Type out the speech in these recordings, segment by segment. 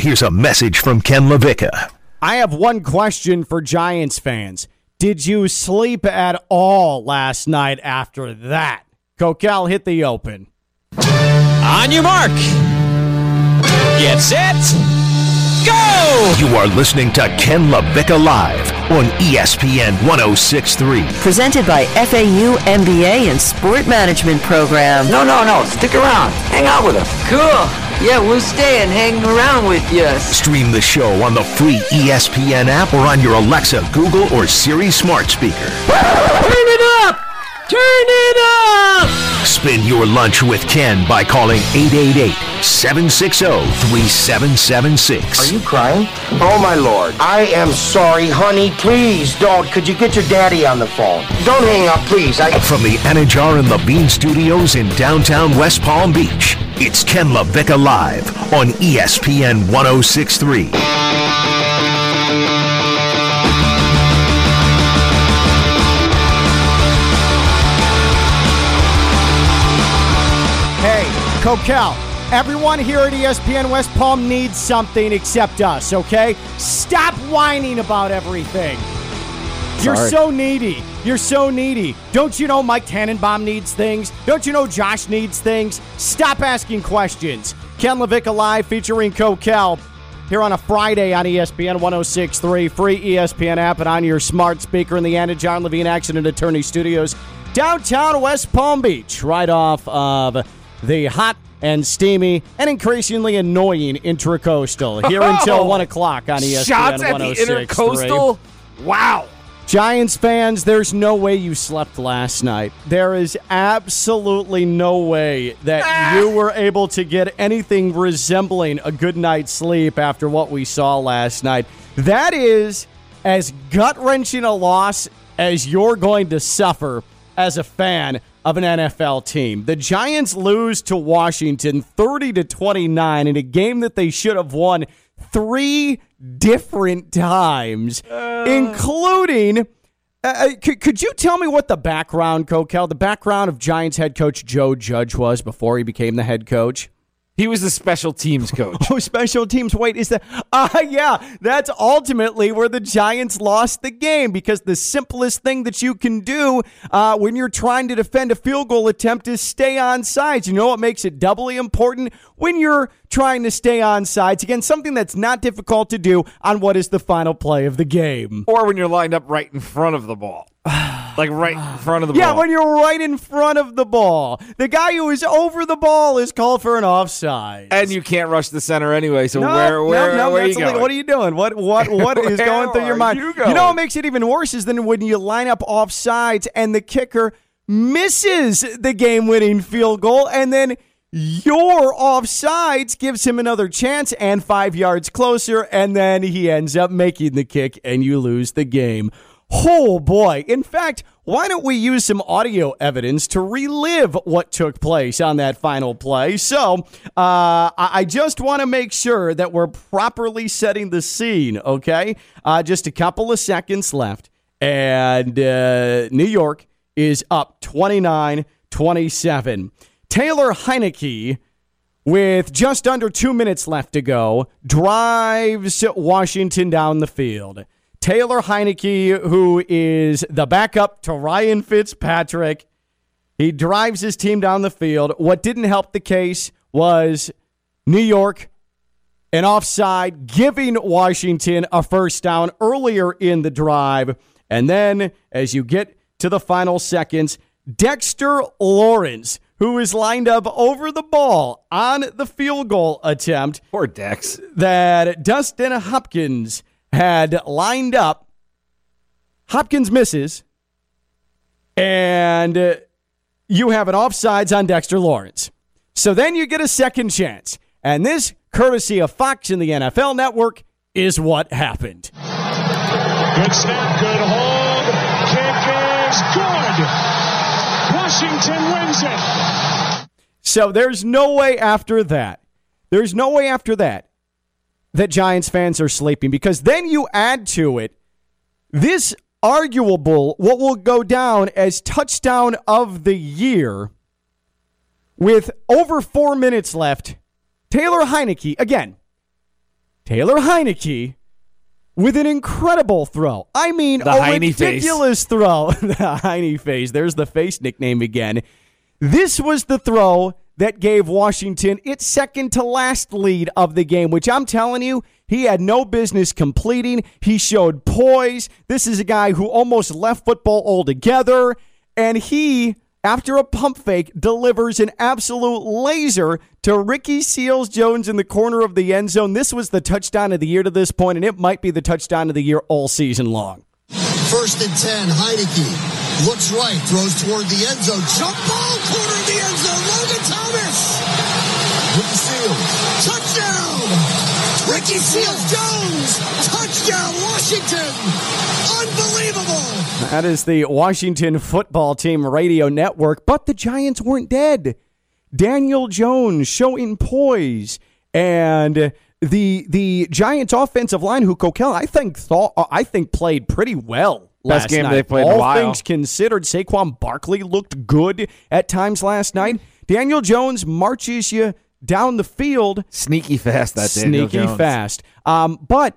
Here's a message from Ken LaVicka. I have one question for Giants fans. Did you sleep at all last night after that? Coquel hit the open. On your mark. Get set. Go! You are listening to Ken LaVicka Live on ESPN 1063. Presented by FAU MBA and Sport Management Program. No, no, no. Stick around. Hang out with us. Cool. Yeah, we'll stay and hang around with you. Stream the show on the free ESPN app or on your Alexa, Google, or Siri smart speaker. Turn it up! Turn! Spend your lunch with Ken by calling 888 760 3776. Are you crying? Oh, my lord. I am sorry, honey. Please don't. Could you get your daddy on the phone? Don't hang up, please. I. From the Anidjar and Levine Studios in downtown West Palm Beach, it's Ken LaVicka Live on ESPN 1063. Coquel, everyone here at ESPN West Palm needs something except us, okay? Stop whining about everything. You're Sorry. so needy. You're so needy. Don't you know Mike Tannenbaum needs things? Don't you know Josh needs things? Stop asking questions. Ken LaVicka Live featuring Coquel here on a Friday on ESPN 1063, free ESPN app, and on your smart speaker in the Anidjar Levine Accident Attorney Studios, downtown West Palm Beach, right off of the hot and steamy and increasingly annoying Intracoastal. Here until 1 o'clock on ESPN Shots at the 1063. intercoastal. Wow. Giants fans, there's no way you slept last night. There is absolutely no way that ah. you were able to get anything resembling a good night's sleep after what we saw last night. That is as gut wrenching a loss as you're going to suffer as a fan of an NFL team. The Giants lose to Washington 30 to 29 in a game that they should have won three different times, including. Uh, could, could you tell me what the background, Coquel, the background of Giants head coach Joe Judge was before he became the head coach? He was the special teams coach. Oh, special teams. Wait, is that? Ah, yeah. That's ultimately where the Giants lost the game because the simplest thing that you can do uh, when you're trying to defend a field goal attempt is stay on sides. You know what makes it doubly important when you're trying to stay on sides? Again, something that's not difficult to do on what is the final play of the game. or when you're lined up right in front of the ball. like right in front of the ball. Yeah, ball. when you're right in front of the ball. The guy who is over the ball is called for an offside. and you can't rush the center anyway. So No, where where, no, no, where are you going? What are you doing? What what what is going through your mind? you know what makes it even worse is then when you line up off sides and the kicker misses the game-winning field goal, and then your offsides gives him another chance and five yards closer, and then he ends up making the kick, and you lose the game. Oh boy. In fact, why don't we use some audio evidence to relive what took place on that final play? So, uh, I just want to make sure that we're properly setting the scene, okay? Uh, just a couple of seconds left. And uh, New York is up 29 27. Taylor Heinicke with just under two minutes left to go, drives Washington down the field. Taylor Heinicke, who is the backup to Ryan Fitzpatrick, he drives his team down the field. What didn't help the case was New York an offside, giving Washington a first down earlier in the drive. And then, as you get to the final seconds, Dexter Lawrence, who is lined up over the ball on the field goal attempt Poor Dex. that Dustin Hopkins had lined up. Hopkins misses, and uh, you have an offsides on Dexter Lawrence. So then you get a second chance. And this, courtesy of Fox and the NFL Network, is what happened. Good snap, good hold. Kick is good. Washington wins it. So there's no way after that. There's no way after that that Giants fans are sleeping because then you add to it this arguable, what will go down as touchdown of the year with over four minutes left. Taylor Heinicke, again, Taylor Heinicke with an incredible throw. I mean, The a Heine face. ridiculous throw. the Heine face. There's the face nickname again. This was the throw that gave Washington its second to last lead of the game, which I'm telling you, he had no business completing. He showed poise. This is a guy who almost left football altogether, and he, after a pump fake, delivers an absolute laser to Ricky Seals Jones in the corner of the end zone. This was the touchdown of the year to this point, and it might be the touchdown of the year all season long. First and 10, Heinicke looks right, throws toward the end zone. Jump ball, corner Ricky Seals Jones. Touchdown, Washington. Unbelievable. That is the Washington football team radio network, but the Giants weren't dead. Daniel Jones showing poise and the the Giants offensive line who Coquel I think thought uh, I think played pretty well Best last game night. they've played in a All while. things considered, Saquon Barkley looked good at times last night. Daniel Jones marches you down the field Sneaky fast that Daniel sneaky Jones. fast. Um, but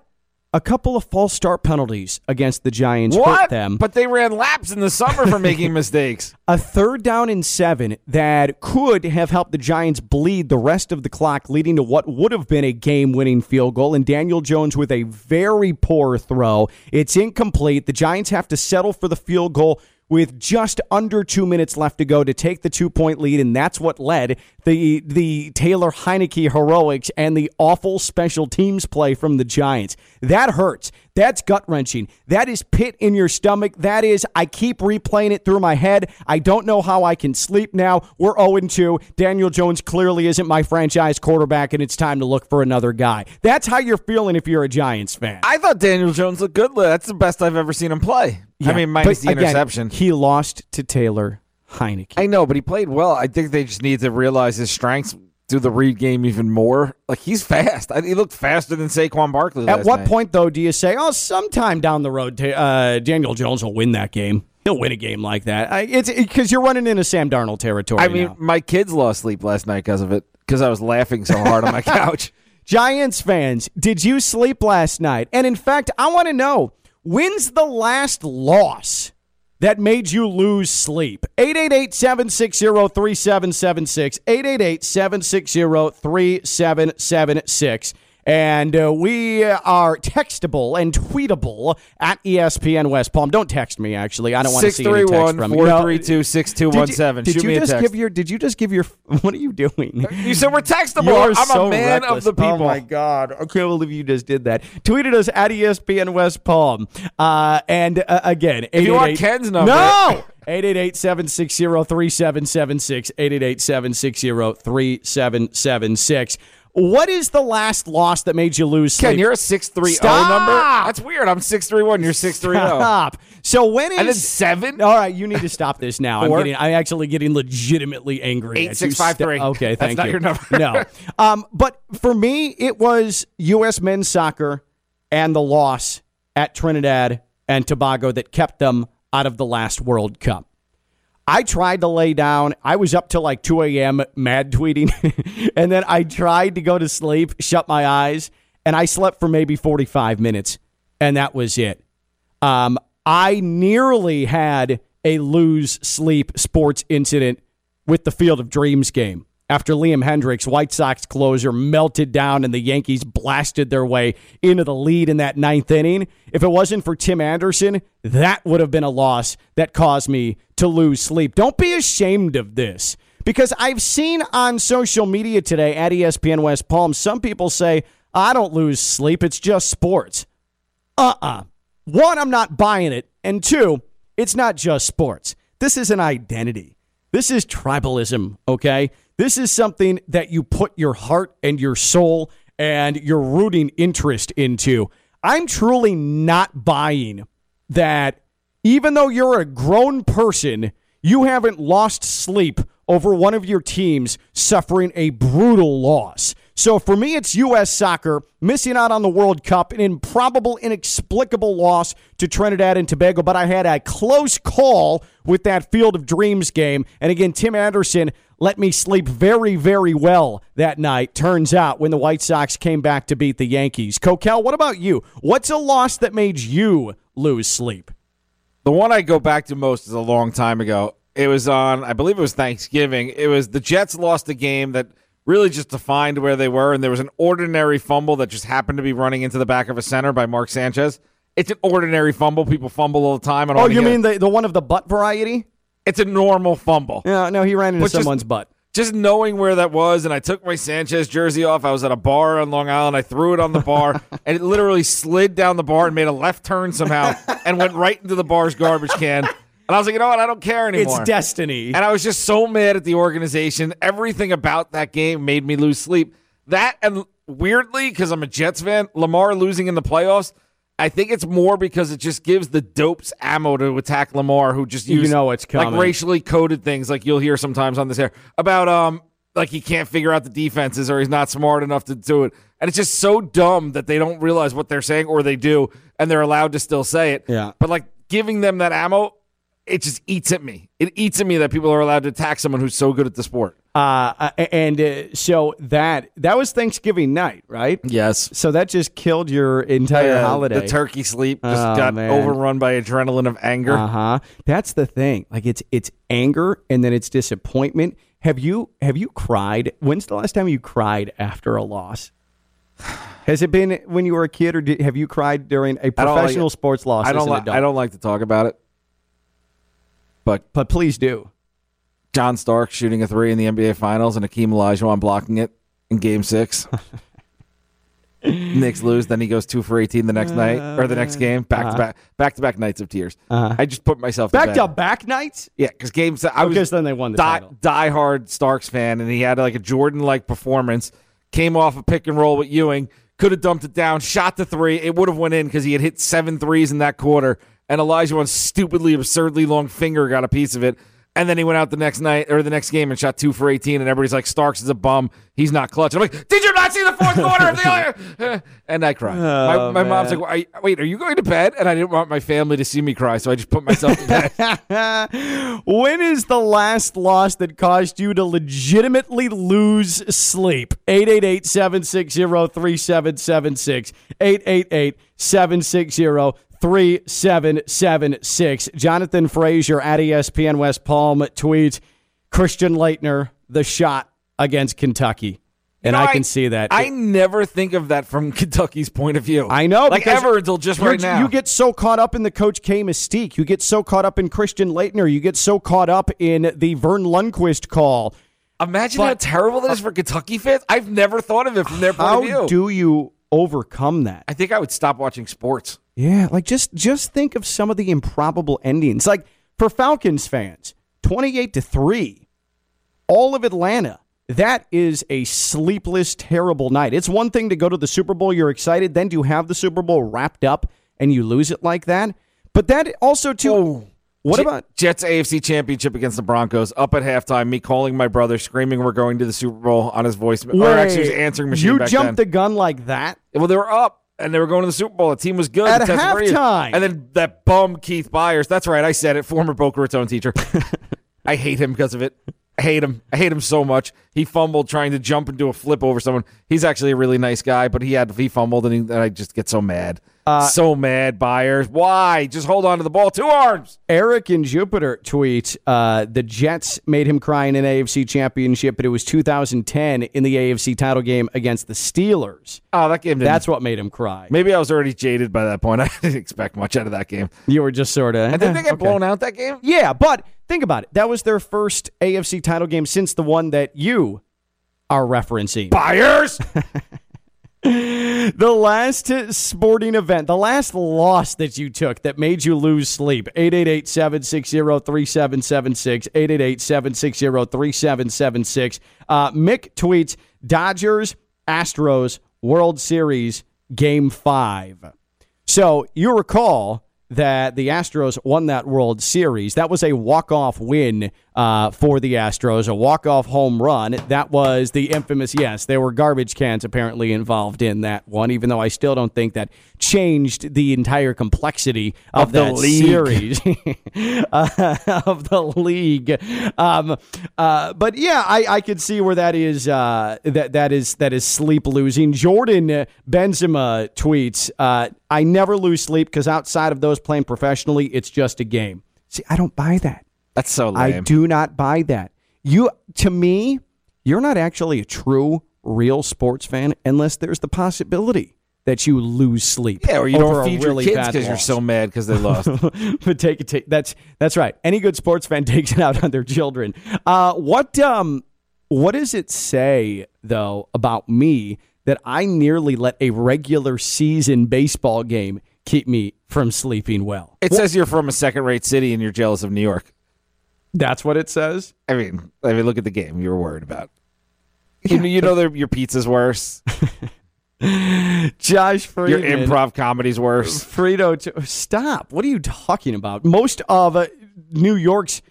a couple of false start penalties against the Giants hurt them. But they ran laps in the summer for making mistakes. a third down and seven that could have helped the Giants bleed the rest of the clock, leading to what would have been a game winning field goal. And Daniel Jones with a very poor throw. It's incomplete. The Giants have to settle for the field goal. With just under two minutes left to go to take the two point lead, and that's what led the the Taylor Heinicke heroics and the awful special teams play from the Giants. That hurts. That's gut wrenching. That is pit in your stomach. That is, I keep replaying it through my head. I don't know how I can sleep now. We're 0 2. Daniel Jones clearly isn't my franchise quarterback, and it's time to look for another guy. That's how you're feeling if you're a Giants fan. I thought Daniel Jones looked good. That's the best I've ever seen him play. I mean, minus the again, interception. he lost to Taylor Heinicke. I know, but he played well. I think they just need to realize his strengths through the read game even more. Like he's fast. I, he looked faster than Saquon Barkley. At what night. point, though, do you say, oh, sometime down the road, uh, Daniel Jones will win that game? He'll win a game like that. I, it's because you're running into Sam Darnold territory. I mean, now. my kids lost sleep last night because of it. Because I was laughing so hard on my couch. Giants fans, did you sleep last night? And in fact, I want to know when's the last loss that made you lose sleep? 888 760 3776. 888 760 3776. And uh, we are textable and tweetable at ESPN West Palm. Don't text me, actually. I don't want to see any text 631 from you. No, 432 6217. Did you, did you just text. give your? Did you just give your? What are you doing? You said we're textable. You're I'm so a man reckless. of the people. Oh my god! I can't believe you just did that. Tweeted us at ESPN West Palm. Uh, and uh, again, If you want 888 Ken's number- no. 888-760-3776, 888-760-3776. What is the last loss that made you lose sleep? Ken, you're a 630 Stop! number? That's weird. I'm 631. You're 630. Stop. So when is And then seven? All right, you need to stop this now. I'm getting, I'm actually getting legitimately angry. Eight, at six, you. five, three. Okay, That's thank not you. your number. no, um, but for me, it was U.S. men's soccer and the loss at Trinidad and Tobago that kept them out of the last World Cup. I tried to lay down. I was up till like 2 a.m. mad tweeting. and then I tried to go to sleep, shut my eyes, and I slept for maybe 45 minutes. And that was it. Um, I nearly had a lose sleep sports incident with the Field of Dreams game after Liam Hendriks, White Sox closer, melted down and the Yankees blasted their way into the lead in that ninth inning. If it wasn't for Tim Anderson, that would have been a loss that caused me to lose sleep. Don't be ashamed of this because I've seen on social media today at ESPN West Palm, some people say, I don't lose sleep, it's just sports. Uh uh One, I'm not buying it. And two, it's not just sports. This is an identity. This is tribalism, okay? This is something that you put your heart and your soul and your rooting interest into. I'm truly not buying that even though you're a grown person, you haven't lost sleep over one of your teams suffering a brutal loss. So for me, it's U.S. soccer missing out on the World Cup, an improbable, inexplicable loss to Trinidad and Tobago. But I had a close call with that Field of Dreams game. And again, Tim Anderson let me sleep very, very well that night, turns out, when the White Sox came back to beat the Yankees. Coquel, what about you? What's a loss that made you lose sleep? The one I go back to most is a long time ago. It was on, I believe it was Thanksgiving. It was the Jets lost a game that really just defined where they were, and there was an ordinary fumble that just happened to be running into the back of a center by Mark Sanchez. It's an ordinary fumble. People fumble all the time. I Oh, you mean the, the one of the butt variety? it's a normal fumble? No, no, he ran into But just- someone's butt. just knowing where that was, and I took my Sanchez jersey off. I was at a bar on Long Island. I threw it on the bar, and it literally slid down the bar and made a left turn somehow and went right into the bar's garbage can. And I was like, you know what? I don't care anymore. It's destiny. And I was just so mad at the organization. Everything about that game made me lose sleep. That and weirdly, because I'm a Jets fan, Lamar losing in the playoffs. I think it's more because it just gives the dopes ammo to attack Lamar, who just You know it's coming. like racially coded things, like you'll hear sometimes on this air about um like he can't figure out the defenses or he's not smart enough to do it, and it's just so dumb that they don't realize what they're saying or they do, and they're allowed to still say it. Yeah. but like giving them that ammo, it just eats at me. It eats at me that people are allowed to attack someone who's so good at the sport. Uh, and uh, so that that was Thanksgiving night, right? Yes. So that just killed your entire Uh, holiday. The turkey sleep just Oh, got man. overrun by adrenaline of anger. Uh huh. That's the thing. Like it's it's anger and then it's disappointment. Have you have you cried? When's the last time you cried after a loss? Has it been when you were a kid, or did, have you cried during a don't like professional sports loss? I don't like. I don't like to talk about it. But But please do. John Starks shooting a three in the NBA Finals and Akeem Olajuwon blocking it in Game Six. Knicks lose, then he goes two for eighteen the next night or the next game, back to uh-huh. back, back to back nights of tears. Uh-huh. I just put myself to Back bed. to back nights. Yeah, because game se- I was Because then they won the die, title. diehard Starks fan, and he had like a Jordan like performance. Came off a pick and roll with Ewing, could have dumped it down, shot the three. It would have went in because he had hit seven threes in that quarter, and Olajuwon stupidly, absurdly long finger got a piece of it. And then he went out the next night or the next game and shot two for eighteen, and everybody's like, "Starks is a bum. He's not clutch." I'm like, "Did you not see the fourth quarter of the other?" And I cried. Oh, my my mom's like, "Wait, are you going to bed?" And I didn't want my family to see me cry, so I just put myself to bed. when is the last loss that caused you to legitimately lose sleep? 888 760 3776. 888 760 3776. Jonathan Frazier at ESPN West Palm tweets Christian Laettner, the shot against Kentucky. And You know, I can see that. I never think of that from Kentucky's point of view. I know, like ever until just right now. You get so caught up in the Coach K mystique. You get so caught up in Christian Laettner. You get so caught up in the Verne Lundquist call. Imagine but- how terrible that is uh, for Kentucky fans. I've never thought of it from their point of view. How do you overcome that? I think I would stop watching sports. Yeah, like just just think of some of the improbable endings. Like for Falcons fans, twenty-eight to three, all of Atlanta. That is a sleepless, terrible night. It's one thing to go to the Super Bowl, you're excited, then to have the Super Bowl wrapped up and you lose it like that. But that also too. Oh. What Je- about Jets AFC Championship against the Broncos? Up at halftime, me calling my brother, screaming, "We're going to the Super Bowl" on his voice, or actually his answering machine. You jumped then. the gun like that? Well, they were up and they were going to the Super Bowl. The team was good. At The Texans were good. halftime. And then that bum Keith Byars. That's right. I said it. Former Boca Raton teacher. I hate him because of it. I hate him. I hate him so much. He fumbled trying to jump and do a flip over someone. He's actually a really nice guy, but he had he fumbled and, he, and I just get so mad. Uh, so mad, Byars. Why? Just hold on to the ball. Two arms. Eric in Jupiter tweets uh, the Jets made him cry in an AFC championship, but it was 2010 in the AFC title game against the Steelers. Oh, that game. That's what made him cry. maybe I was already jaded by that point. I didn't expect much out of that game. You were just sort of. And did they get blown out that game? Yeah, but think about it. That was their first AFC title game since the one that you are referencing. Byars. The last sporting event, the last loss that you took that made you lose sleep. 888-760-3776. 888-760-3776. Uh, Mick tweets Dodgers, Astros, World Series, Game 5. So you recall that the Astros won that World Series. That was a walk-off win uh, for the Astros, a walk-off home run. That was the infamous. Yes, there were garbage cans apparently involved in that one. Even though I still don't think that changed the entire complexity of, Of the that series uh, of the league. Um, uh, but yeah, I, I could see where that is uh, that that is that is sleep losing. Jordan Benzema tweets, uh, "I never lose sleep because outside of those playing professionally, it's just a game." See, I don't buy that. That's so lame. I do not buy that. You to me, you're not actually a true, real sports fan unless there's the possibility that you lose sleep. Yeah, or you don't feed really your kids bad because you're so mad because they lost. but take it. Take, that's that's right. Any good sports fan takes it out on their children. Uh, what um, what does it say though about me that I nearly let a regular season baseball game keep me from sleeping well? it says you're from a second-rate city and you're jealous of New York. That's what it says. I mean, I mean, look at the game you were worried about. You, know- you know your pizza's worse. Josh Your improv comedy's worse. Frito, stop. What are you talking about? Most of uh, New York's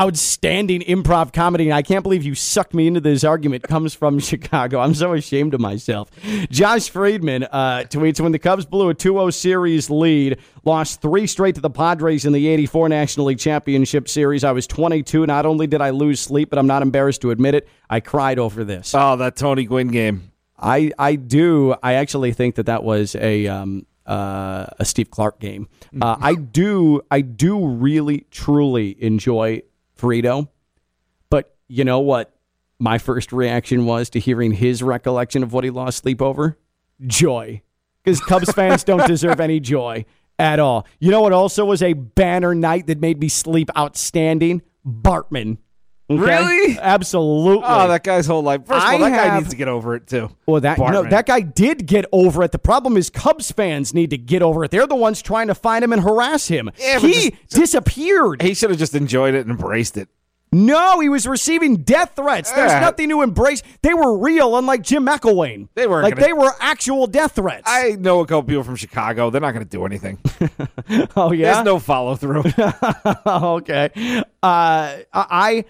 outstanding improv comedy, and I can't believe you sucked me into this argument, comes from Chicago. I'm so ashamed of myself. Josh Friedman uh, tweets When the Cubs blew a 2 0 series lead, lost three straight to the Padres in the 84 National League Championship Series, I was 22. Not only did I lose sleep, but I'm not embarrassed to admit it, I cried over this. Oh, that Tony Gwynn game. I I do. I actually think that that was a um, uh, a Steve Clark game. Uh, I do. I do really truly enjoy Frito, but you know what? My first reaction was to hearing his recollection of what he lost sleep over. Joy, because Cubs fans don't deserve any joy at all. You know what? Also was a banner night that made me sleep outstanding. Bartman. Okay? Really? Absolutely. Oh, that guy's whole life. First of all, I that guy have- needs to get over it too. Well, that no, Bartman. that guy did get over it. The problem is Cubs fans need to get over it. They're the ones trying to find him and harass him. Yeah, but he just- disappeared. He should have just enjoyed it and embraced it. No, he was receiving death threats. There's Yeah. nothing to embrace. They were real, unlike Jim McElwain. They weren't like gonna- they were actual death threats. I know a couple people from Chicago. They're not going to do anything. oh yeah. There's no follow through. okay. Uh, I I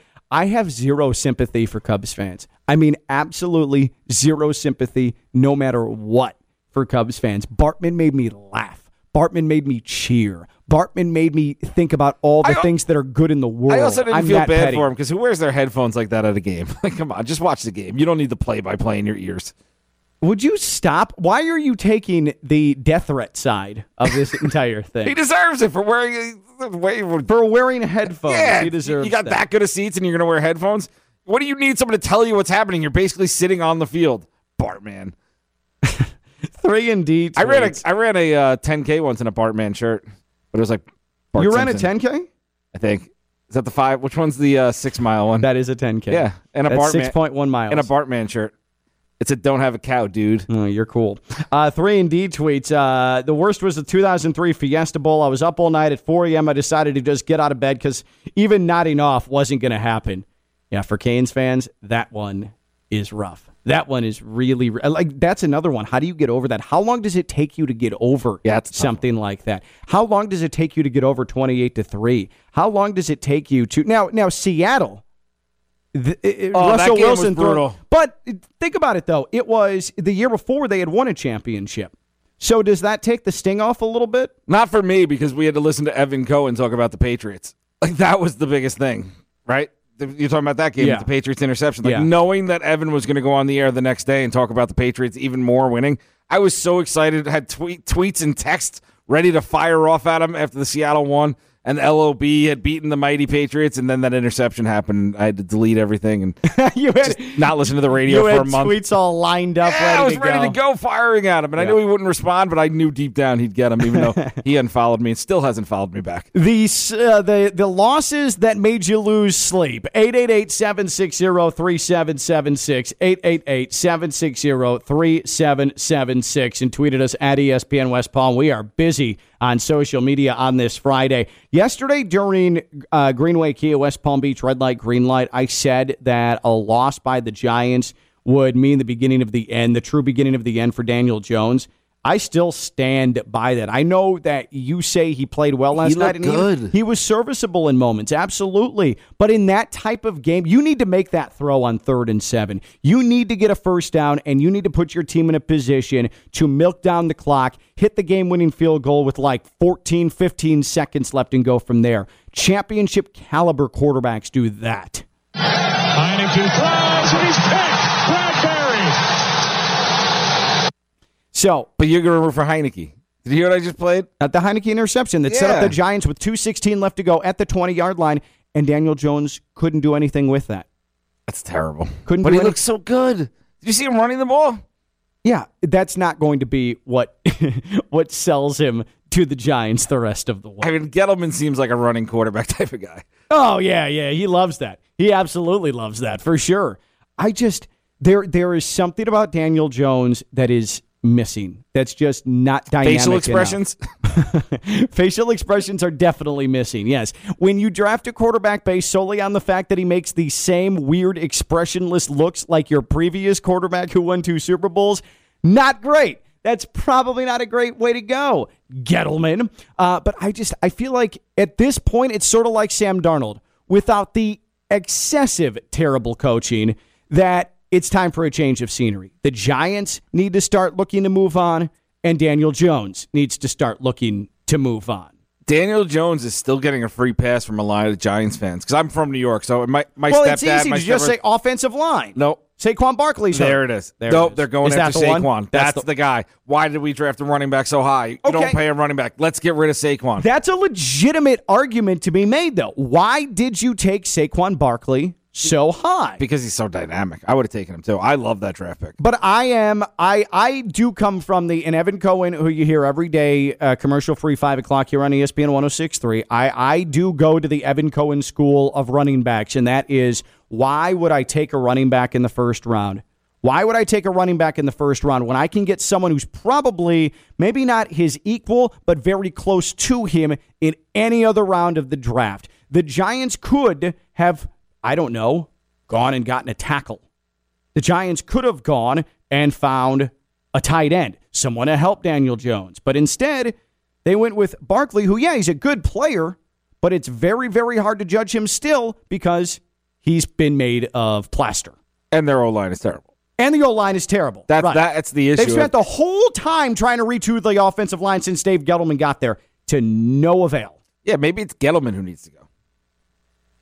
have zero sympathy for Cubs fans. I mean, absolutely zero sympathy, no matter what, for Cubs fans. Bartman made me laugh. Bartman made me cheer. Bartman made me think about all the I things that are good in the world. I also didn't I'm feel bad petty. for him because who wears their headphones like that at a game? Like, come on, just watch the game. You don't need the play by play in your ears. Would you stop? Why are you taking the death threat side of this entire thing? He deserves it for wearing. For wearing headphones, yeah, he deserves You got that. good of seats and you're going to wear headphones. What do you need someone to tell you what's happening? You're basically sitting on the field. Bartman. Three and D. I ran a. I ran a uh, 10k once in a Bartman shirt, but it was like Bart You ran a 10K? I think is that the five? Which one's the uh, six mile one? That is a 10K. yeah, and a Bartman 6.1 miles. in a Bartman shirt. It's a don't have a cow, dude. Oh, you're cool. Uh, three and D tweets. Uh, the worst was the 2003 Fiesta Bowl. I was up all night at 4 a.m. I decided to just get out of bed because even nodding off wasn't going to happen. Yeah, for Canes fans, that one is rough. That one is really like that's another one. How do you get over that? How long does it take you to get over Yeah, it's a tough something like that? How long does it take you to get over 28 to 3? How long does it take you to Now, now Seattle the, it- Oh, Russell Wilson threw- brutal. but think about it though. It was the year before they had won a championship. So does that take the sting off a little bit? Not for me because we had to listen to Evan Cohen talk about the Patriots. Like that was the biggest thing, right? You're talking about that game, Yeah. with the Patriots interception. Like Yeah. knowing that Evan was going to go on the air the next day and talk about the Patriots even more winning. I was so excited. Had tweet, tweets and texts ready to fire off at him after the Seattle won. And LOB had beaten the mighty Patriots, and then that interception happened. I had to delete everything and you had, not listen to the radio for a month. tweets all lined up, Yeah, I was to, ready go. to go firing at him, and I knew he wouldn't respond, but I knew deep down he'd get him, even though he unfollowed me and still hasn't followed me back. The, uh, the the losses that made you lose sleep. 888-760-3776. 888-760-3776. And tweeted us at ESPN West Palm. We are busy on social media on this Friday. Yesterday during uh, Greenway Kia West Palm Beach Red Light Green Light, I said that a loss by the Giants would mean the beginning of the end, the true beginning of the end for Daniel Jones. I still stand by that. I know that you say he played well last He night, looked and good. He, he was serviceable in moments, absolutely. But in that type of game, you need to make that throw on third and seven. You need to get a first down, and you need to put your team in a position to milk down the clock, hit the game-winning field goal with like 14, 15 seconds left, and go from there. Championship caliber quarterbacks do that. Heinicke throws and he's picked. So But you're going to root for Heinicke. Did you hear what I just played? at the Heinicke interception that set up the Giants with 2.16 left to go at the 20 yard line, and Daniel Jones couldn't do anything with that. That's terrible. Couldn't but he any- looks so good. Did you see him running the ball? Yeah, that's not going to be what what sells him to the Giants the rest of the way. I mean, Gettleman seems like a running quarterback type of guy. Oh yeah, yeah, he loves that. He absolutely loves that for sure. I just there there is something about Daniel Jones that is missing. That's just not dynamic. Facial expressions. Facial expressions are definitely missing. Yes. When you draft a quarterback based solely on the fact that he makes the same weird expressionless looks like your previous quarterback who won two Super Bowls, not great. That's probably not a great way to go, Gettleman. Uh, but I just I feel like at this point it's sort of like Sam Darnold without the excessive terrible coaching that it's time for a change of scenery. The Giants need to start looking to move on, and Daniel Jones needs to start looking to move on. Daniel Jones is still getting a free pass from a lot of Giants fans because I'm from New York. So my my well, stepdad, it's easy to just say offensive line. no. Saquon Barkley's There hurt. it is. There nope, it is. they're going Is after the one? Saquon. That's, the, guy. Why did we draft a running back so high? You Okay. don't pay a running back. Let's get rid of Saquon. That's a legitimate argument to be made, though. Why did you take Saquon Barkley so high? because he's so dynamic. I would have taken him too. I love that draft pick. But I am I I do come from the and Evan Cohen, who you hear every day, uh, commercial free five o'clock here on ESPN 106.3. I I do go to the Evan Cohen school of running backs, and that is why would I take a running back in the first round? Why would I take a running back in the first round when I can get someone who's probably maybe not his equal, but very close to him in any other round of the draft? The Giants could have, I don't know, gone and gotten a tackle. The Giants could have gone and found a tight end, someone to help Daniel Jones. But instead, they went with Barkley, who, yeah, he's a good player, but it's very, very hard to judge him still because he's been made of plaster. And their O line is terrible. And the O line is terrible. That's Right. that's the issue. They've spent the whole time trying to retool the offensive line since Dave Gettleman got there to no avail. yeah, maybe it's Gettleman who needs to go.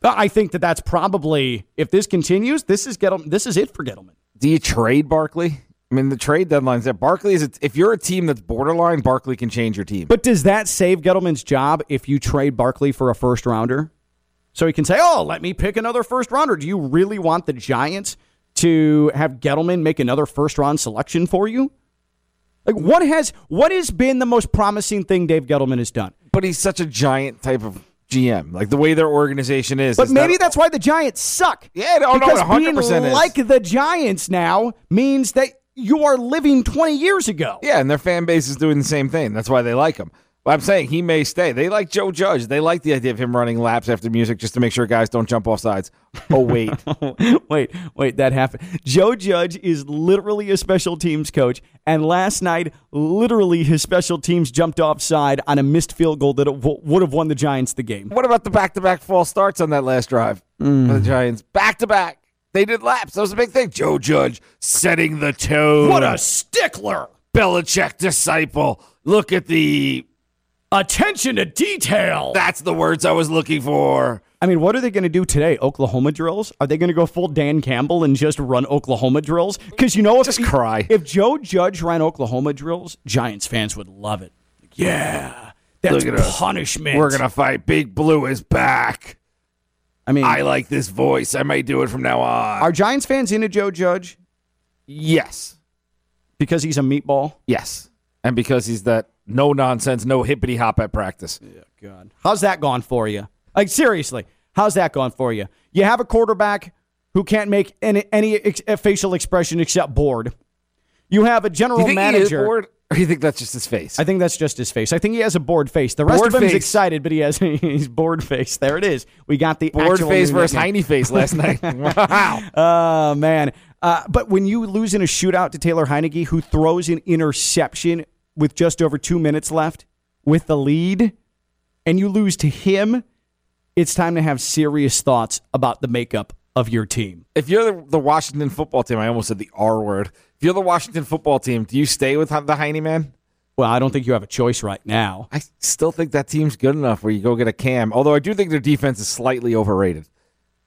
Uh, I think that that's probably if this continues, this is Gettleman. This is it for Gettleman. Do you trade Barkley? I mean, the trade deadline's there. Barkley is if you're a team that's borderline, Barkley can change your team. But does that save Gettleman's job if you trade Barkley for a first rounder? So he can say, "Oh, let me pick another first rounder." Do you really want the Giants to have Gettleman make another first round selection for you? Like what has what has been the most promising thing Dave Gettleman has done? but he's such a giant type of GM, like the way their organization is. But is maybe that- that's why the Giants suck. Yeah, no, no, because 100% being is. like the Giants now means that you are living 20 years ago. Yeah, and their fan base is doing the same thing. That's why they like him. I'm saying he may stay. They like Joe Judge. They like the idea of him running laps after music just to make sure guys don't jump off sides. Oh wait, wait, wait, that happened. Joe Judge is literally a special teams coach, and last night, literally, his special teams jumped offside on a missed field goal that w- would have won the Giants the game. what about the back-to-back false starts on that last drive for mm. the Giants? Back-to-back. They did laps. That was a big thing. Joe Judge setting the tone. What a stickler! Belichick disciple. Look at the. Attention to detail. That's the words I was looking for. I mean, what are they going to do today? Oklahoma drills? Are they going to go full Dan Campbell and just run Oklahoma drills? Because you know, if Just cry. If Joe Judge ran Oklahoma drills, Giants fans would love it. Yeah, that's Look at us. punishment. We're gonna fight. Big Blue is back. I mean, I like this voice. I may do it from now on. are Giants fans into Joe Judge yes, because he's a meatball? yes, and because he's that no nonsense, no hippity hop at practice. Yeah, God. How's that gone for you? Like, seriously, how's that gone for you? You have a quarterback who can't make any, any ex- facial expression except bored. You have a Do general you think he is manager. bored, or you think that's just his face? I think that's just his face. I think he has a bored face. The rest Bored of him is face. excited, but he has he's bored face. There it is. We got the Bored face versus nickname. Face last night. wow. Oh man! Uh, but when you lose in a shootout to Taylor Heinicke, who throws an interception with just over two minutes left with the lead and you lose to him, it's time to have serious thoughts about the makeup of your team. If you're the, the Washington football team, I almost said the R word. If you're the Washington football team, do you stay with the Heine man? Well, I don't think you have a choice right now. I still think that team's good enough where you go get a Cam. Although I do think their defense is slightly overrated.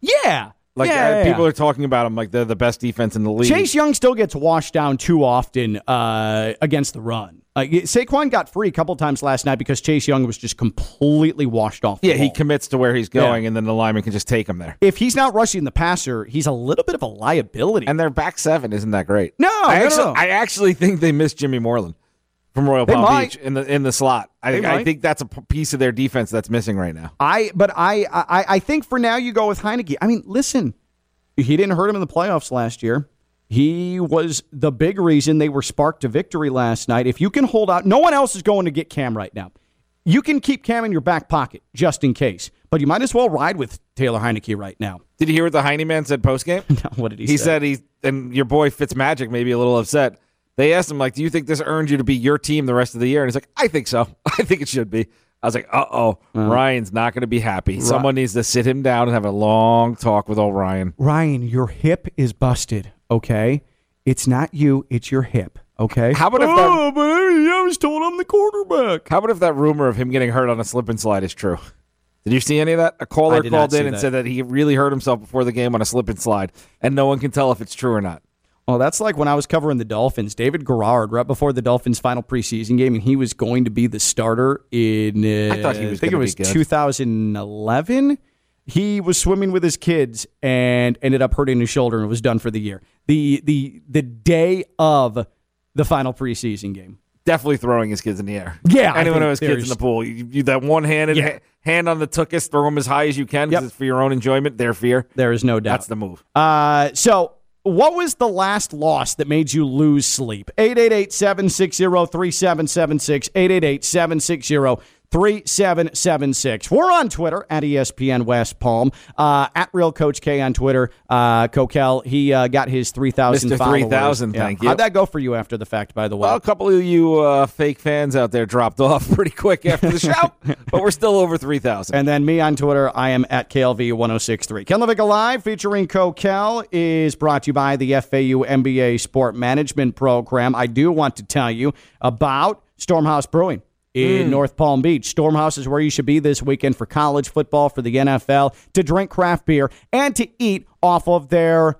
Yeah. Like yeah, uh, yeah, people yeah. are talking about them like they're the best defense in the league. Chase Young still gets washed down too often uh, against the run. Uh, Saquon got free a couple times last night because Chase Young was just completely washed off. yeah, he commits to where he's going, Yeah. and then the lineman can just take him there. if he's not rushing the passer, he's a little bit of a liability. And their back seven isn't that great. No, I no, actually, no. I actually think they missed Jimmy Moreland from Royal They Palm might. Beach in the in the slot. I, I think that's a piece of their defense that's missing right now. I but I, I I think for now you go with Heinicke. I mean, listen, he didn't hurt him in the playoffs last year. He was the big reason they were sparked to victory last night. If you can hold out, no one else is going to get Cam right now. You can keep Cam in your back pocket just in case, but you might as well ride with Taylor Heinicke right now. Did you hear what the Heine man said post game? what did he, he say? He said he and your boy Fitzmagic may be a little upset. They asked him like, "Do you think this earned you to be your team the rest of the year?" And he's like, "I think so. I think it should be." I was like, "Uh oh, Ryan's not going to be happy. Someone needs to sit him down and have a long talk with old Ryan." Ryan, your hip is busted. Okay, it's not you; it's your hip. Okay. How about if that- Oh, but I was told I'm the quarterback. How about if that rumor of him getting hurt on a slip and slide is true? Did you see any of that? A caller called in and that. said that he really hurt himself before the game on a slip and slide, and no one can tell if it's true or not. Well, that's like when I was covering the Dolphins. David Garrard, right before the Dolphins' final preseason game, and he was going to be the starter in. Uh, I thought he was think it was 2011. He was swimming with his kids and ended up hurting his shoulder and was done for the year. The the the day of the final preseason game. Definitely throwing his kids in the air. Yeah, I anyone who has kids in the pool, you, you that one handed Yeah. hand on the tuchus, throw them as high as you can Yep. it's for your own enjoyment. Their fear. There is no doubt. That's the move. Uh, so, what was the last loss that made you lose sleep? 888 760 3776. 888 760 3776. We're on Twitter at ESPN West Palm, uh, at Real Coach K on Twitter. Uh, Coquel, he uh, got his 3,000 Mr. followers. 3,000, thank you. How'd that go for you after the fact, by the way? Well, a couple of you uh, fake fans out there dropped off pretty quick after the show, but we're still over three thousand. And then me on Twitter, I am at KLV1063. Ken LaVicka Live featuring Coquel is brought to you by the FAU MBA Sport Management Program. I do want to tell you about Stormhouse Brewing. In North Palm Beach. Stormhouse is where you should be this weekend for college football, for the NFL, to drink craft beer, and to eat off of their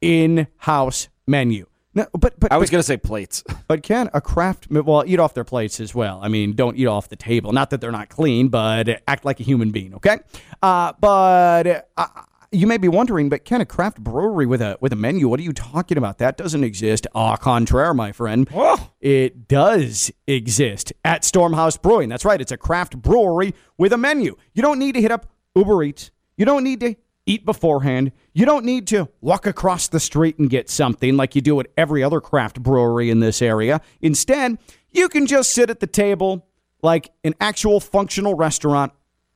in house menu. No, but, but, I was going to say plates. but can a craft well eat off their plates as well? I mean, don't eat off the table. Not that they're not clean, but act like a human being, okay? Uh, but uh, you may be wondering, but can a craft brewery with a with a menu? What are you talking about? That doesn't exist. Au contraire, my friend. Oh. It does exist at Stormhouse Brewing. That's right. It's a craft brewery with a menu. You don't need to hit up Uber Eats. You don't need to eat beforehand. You don't need to walk across the street and get something like you do at every other craft brewery in this area. Instead, you can just sit at the table like an actual functional restaurant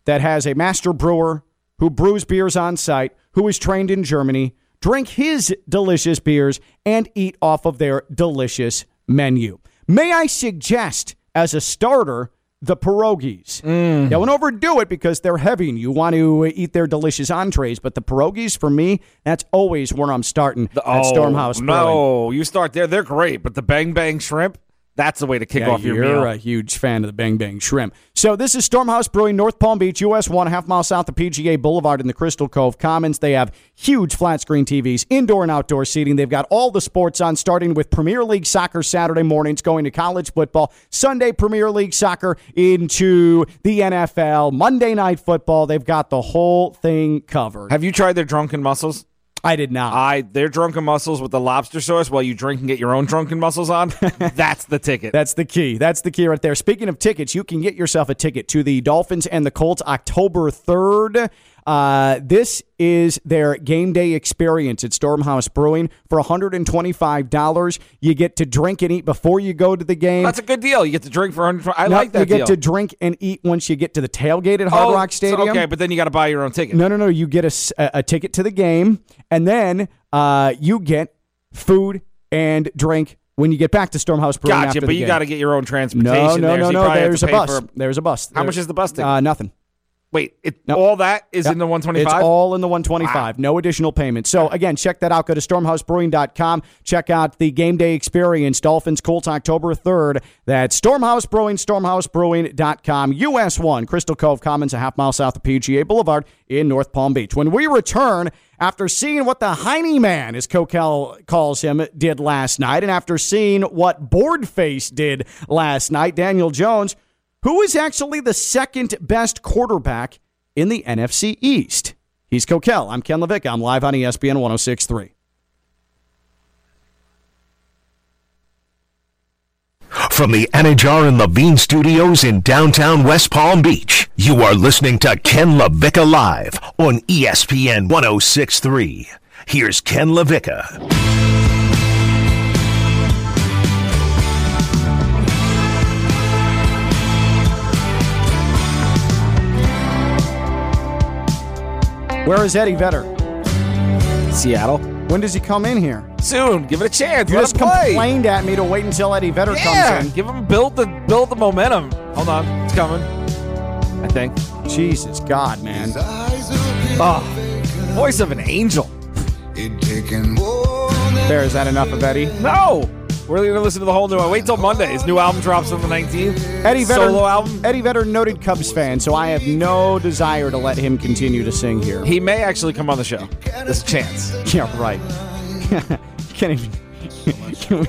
that has a master brewer who brews beers on site, who is trained in Germany, drink his delicious beers, and eat off of their delicious menu. May I suggest, as a starter, the pierogies. Mm. Don't overdo it because they're heavy and you want to eat their delicious entrees. But the pierogies, for me, that's always where I'm starting at Stormhouse Brewing. Oh, No, you start there. They're great, but the bang bang shrimp, that's the way to kick Yeah, off your you're meal. a huge fan of the Bang Bang Shrimp. So this is Stormhouse Brewing, North Palm Beach, US one, a half mile south of PGA Boulevard in the Crystal Cove Commons. They have huge flat screen TVs, indoor and outdoor seating. They've got all the sports on, starting with Premier League soccer Saturday mornings, going to college football, Sunday Premier League soccer into the NFL, Monday night football. They've got the whole thing covered. Have you tried their drunken mussels? I did not. I their drunken mussels with the lobster sauce while you drink and get your own drunken mussels on. that's the ticket. That's the key. That's the key right there. Speaking of tickets, you can get yourself a ticket to the Dolphins and the Colts October 3rd. Uh, this is their game day experience at Stormhouse Brewing for $125. You get to drink and eat before you go to the game. That's a good deal. You get to drink for 100. I No, like that You get deal. to drink and eat once you get to the tailgate at Hard Oh, Rock so- Stadium. okay, but then you got to buy your own ticket. No, no, no. You get a, a- a ticket to the game, and then uh, you get food and drink when you get back to Stormhouse Brewing. Gotcha, but you got to get your own transportation. No, no, there, no, so no. There's a bus. for- There's a bus. How much is the bus ticket? Uh, nothing. Wait, it, Nope. all that is Yep. in the 125. It's all in the 125. No additional payment. So again, check that out. Go to stormhousebrewing.com. Check out the game day experience. Dolphins Colts October 3rd. That's Stormhouse Brewing, stormhousebrewing.com. US 1, Crystal Cove Commons, a half mile south of PGA Boulevard in North Palm Beach. When we return, after seeing what the Heine man, as Coquel calls him, did last night, and after seeing what Boardface did last night, Daniel Jones, who is actually the second best quarterback in the NFC East. He's Coquel. I'm Ken LaVicka. I'm live on ESPN 1063. From the Anidjar and Levine studios in downtown West Palm Beach, you are listening to Ken LaVicka Live on ESPN 1063. Here's Ken LaVicka. Where is Eddie Vedder? Seattle. When does he come in here? Soon, give it a chance. You Let just him play. complained at me to wait until Eddie Vedder Yeah, comes in. give him build the build the momentum. Hold on, it's coming. I think. Jesus God, man. Oh, voice of an angel. There, is that enough of Eddie? No, we're going to listen to the whole new one. Wait till Monday. His new album drops on the 19th. Eddie Vedder, solo album. Eddie Vedder, noted Cubs fan, so I have no desire to let him continue to sing here. He may actually come on the show. There's a chance. Yeah, right. Can't even.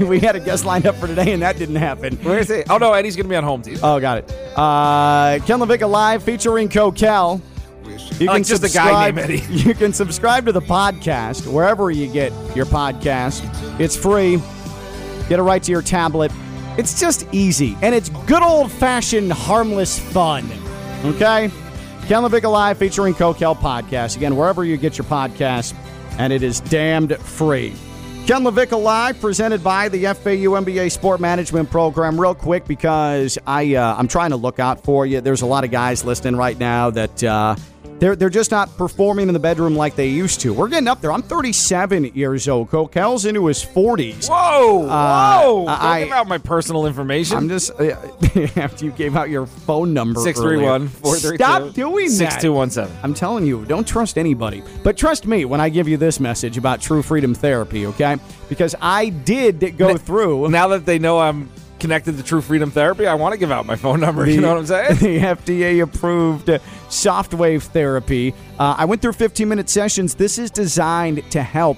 we had a guest lined up for today, and that didn't happen. Where is he? Oh no, Eddie's going to be on home team. Oh, got it. Uh, Ken LaVicka Live featuring Coquel. You I like just a guy named Eddie. You can subscribe to the podcast wherever you get your podcast. It's free. Get it right to your tablet. It's just easy, and it's good old fashioned harmless fun. Okay? Ken LaVicka Live featuring Coquel podcast. Again, wherever you get your podcast, and it is damned free. Ken LaVicka Live, presented by the FAU MBA Sport Management Program. Real quick, because I uh, I'm trying to look out for you. There's a lot of guys listening right now that uh, they're they're just not performing in the bedroom like they used to. We're getting up there. I'm 37 years old. Coquel's into his 40s. Whoa, whoa! Uh, Don't I- give out my personal information. I'm just uh, after you gave out your phone number. Six three one four three. Stop doing that. Six two one seven. I'm telling you, don't trust anybody. But trust me when I give you this message about True Freedom Therapy, okay? Because I did go through Now that they know I'm connected to True Freedom Therapy, I want to give out my phone number. you know what I'm saying? The FDA approved soft wave therapy. Uh, I went through 15 minute sessions. This is designed to help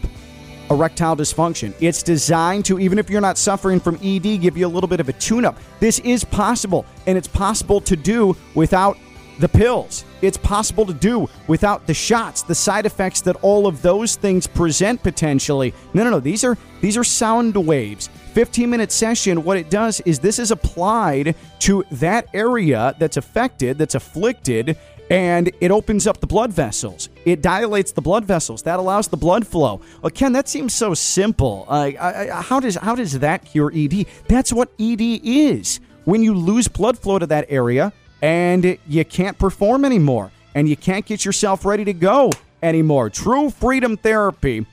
erectile dysfunction. It's designed to, even if you're not suffering from ED, give you a little bit of a tune up. This is possible, and it's possible to do without the pills. It's possible to do without the shots, the side effects that all of those things present potentially. No, no, no. These are these are sound waves. 15 minute session, what it does is this is applied to that area that's affected, that's afflicted, and it opens up the blood vessels. It dilates the blood vessels. That allows the blood flow. Well, Ken, that seems so simple. Uh, I, I, how does how does that cure ED? That's what ED is. When you lose blood flow to that area and you can't perform anymore, and you can't get yourself ready to go anymore. True Freedom Therapy.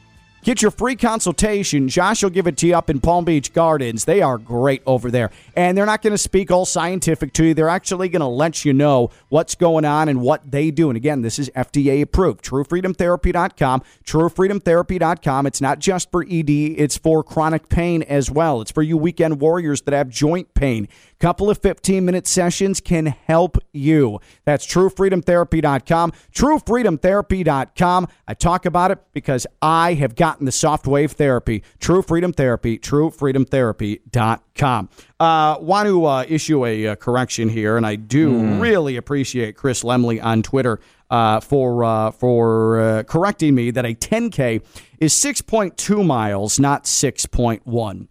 Get your free consultation. Josh will give it to you up in Palm Beach Gardens. They are great over there. And they're not going to speak all scientific to you. They're actually going to let you know what's going on and what they do. And again, this is FDA approved. TrueFreedomTherapy.com. TrueFreedomTherapy.com. It's not just for ED, it's for chronic pain as well. It's for you weekend warriors that have joint pain. Couple of 15 minute sessions can help you. That's truefreedomtherapy.com. Truefreedomtherapy.com. I talk about it because I have gotten the soft wave therapy. True Freedom Therapy. Truefreedomtherapy.com. Uh, want to uh, issue a uh, correction here, and I do really appreciate Chris Lemley on Twitter uh, for uh, for uh, correcting me that a 10K is 6.2 miles, not 6.1.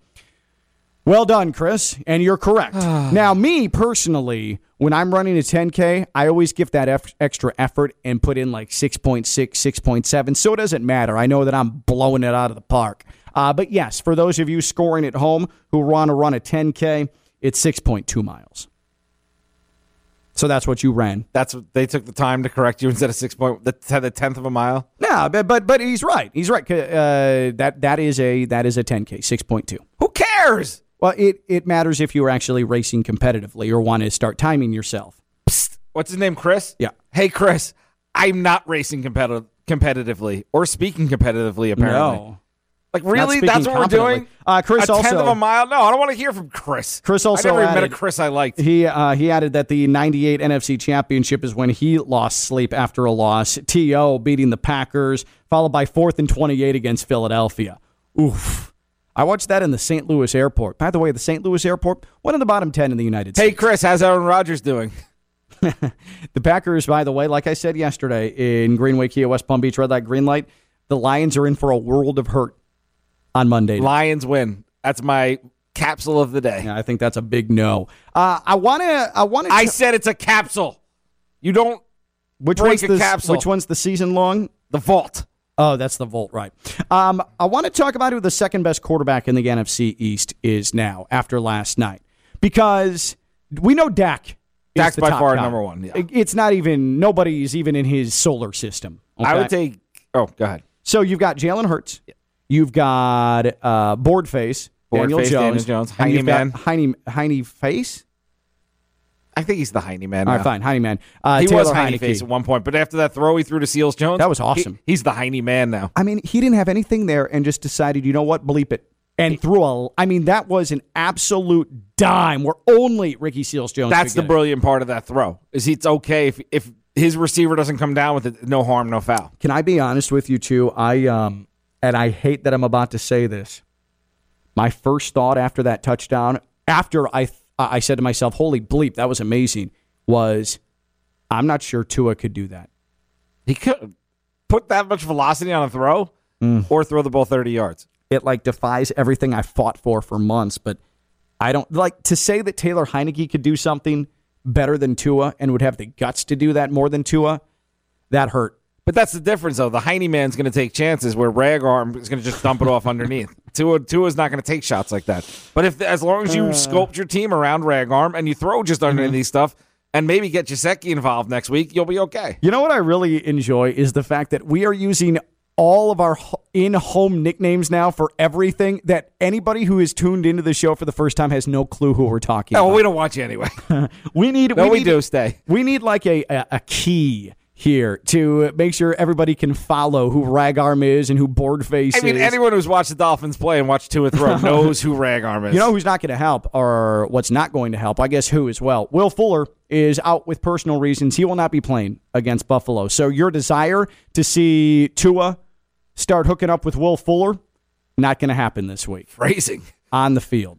Well done, Chris, and you're correct. now, me personally, when I'm running a 10K, I always give that eff- extra effort and put in like 6.6, 6.7, so it doesn't matter. I know that I'm blowing it out of the park. Uh, but yes, for those of you scoring at home who want to run a 10K, it's 6.2 miles. So that's what you ran. That's what they took the time to correct you instead of six point the, the tenth of a mile. No, but but but he's right. He's right. Uh, that that is a that is a 10K, 6.2. Who cares? Well, it, it matters if you're actually racing competitively or want to start timing yourself. Psst. What's his name? Chris? Yeah. Hey, Chris, I'm not racing competi- competitively or speaking competitively, apparently. No. Like, really? That's what we're doing? Uh, Chris a tenth of a mile? No, I don't want to hear from Chris. Chris also I never even met a added- Chris I liked. He uh, he added that the 98 NFC Championship is when he lost sleep after a loss. T.O. beating the Packers, followed by fourth and 28 against Philadelphia. Oof. I watched that in the St. Louis airport. By the way, the St. Louis airport, one of the bottom 10 in the United States. Hey, Chris, how's Aaron Rodgers doing? The Packers, by the way, like I said yesterday in Greenway Kia West Palm Beach Red Light Green Light, the Lions are in for a world of hurt on Monday. night. Lions win. That's my capsule of the day. Yeah, I think that's a big no. Uh, I want to. I want to. I said it's a capsule. You don't which break one's a the capsule. which one's the season long? the vault. Oh, that's the Volt, right? Um, I want to talk about who the second best quarterback in the NFC East is now after last night, because we know Dak. is Dak's by far guy. number one, yeah. It's not even nobody's even in his solar system. I would take. Oh, go ahead. So you've got Jalen Hurts, you've got uh, Boardface, Daniel Boardface, Jones, Daniel Jones, Heine Man. Heine Heine Face. I think he's the Heine man. All now. right, fine, Heine Man. Uh, He Taylor was Heine Heinicke. face at one point, but after that throw he threw to Seals Jones, That was he- awesome. he's the Heine man now. I mean, he didn't have anything there and just decided, you know what, bleep it. And threw a, I mean, that was an absolute dime where only Ricky Seals Jones. That's could the get it. brilliant part of that throw. Is it's okay if if his receiver doesn't come down with it, no harm, no foul. Can I be honest with you too? I um, and I hate that I'm about to say this. My first thought after that touchdown, after I I said to myself, "Holy bleep, that was amazing," was I'm not sure Tua could do that. He could put that much velocity on a throw, Mm. or throw the ball thirty yards. It like defies everything I fought for for months. But I don't like to say that Taylor Heinicke could do something better than Tua and would have the guts to do that more than Tua. That hurt. But that's the difference, though. The Heine man's going to take chances where Rag Arm is going to just dump it off underneath. Tua Tua's not going to take shots like that. But if as long as you uh. sculpt your team around Ragarm and you throw just underneath mm-hmm. stuff and maybe get Gesicki involved next week, you'll be okay. You know what I really enjoy is the fact that we are using all of our in-home nicknames now for everything that anybody who is tuned into the show for the first time has no clue who we're talking Oh, about. we don't want you anyway. We need No, we need, do. Stay. We need like a, a, a key here to make sure everybody can follow who Ragarm is and who Boardface is. I mean, is. anyone who's watched the Dolphins play and watched Tua throw knows who Ragarm is. You know who's not going to help, or what's not going to help? I guess who as well. Will Fuller is out with personal reasons. He will not be playing against Buffalo. So your desire to see Tua start hooking up with Will Fuller, not going to happen this week phrasing. on the field.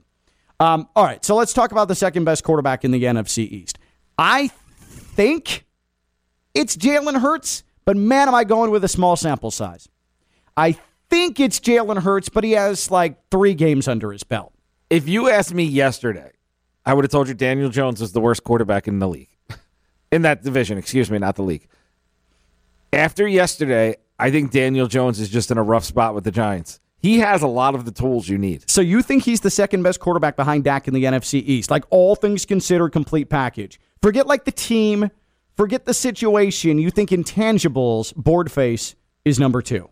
Um, all right, so let's talk about the second best quarterback in the NFC East. I think it's Jalen Hurts, but man, am I going with a small sample size. I think it's Jalen Hurts, but he has like three games under his belt. If you asked me yesterday, I would have told you Daniel Jones was the worst quarterback in the league. in that division, excuse me, not the league. After yesterday, I think Daniel Jones is just in a rough spot with the Giants. He has a lot of the tools you need. So you think he's the second best quarterback behind Dak in the NFC East? Like all things considered, complete package. Forget like the team, forget the situation. You think intangibles, board face is number two.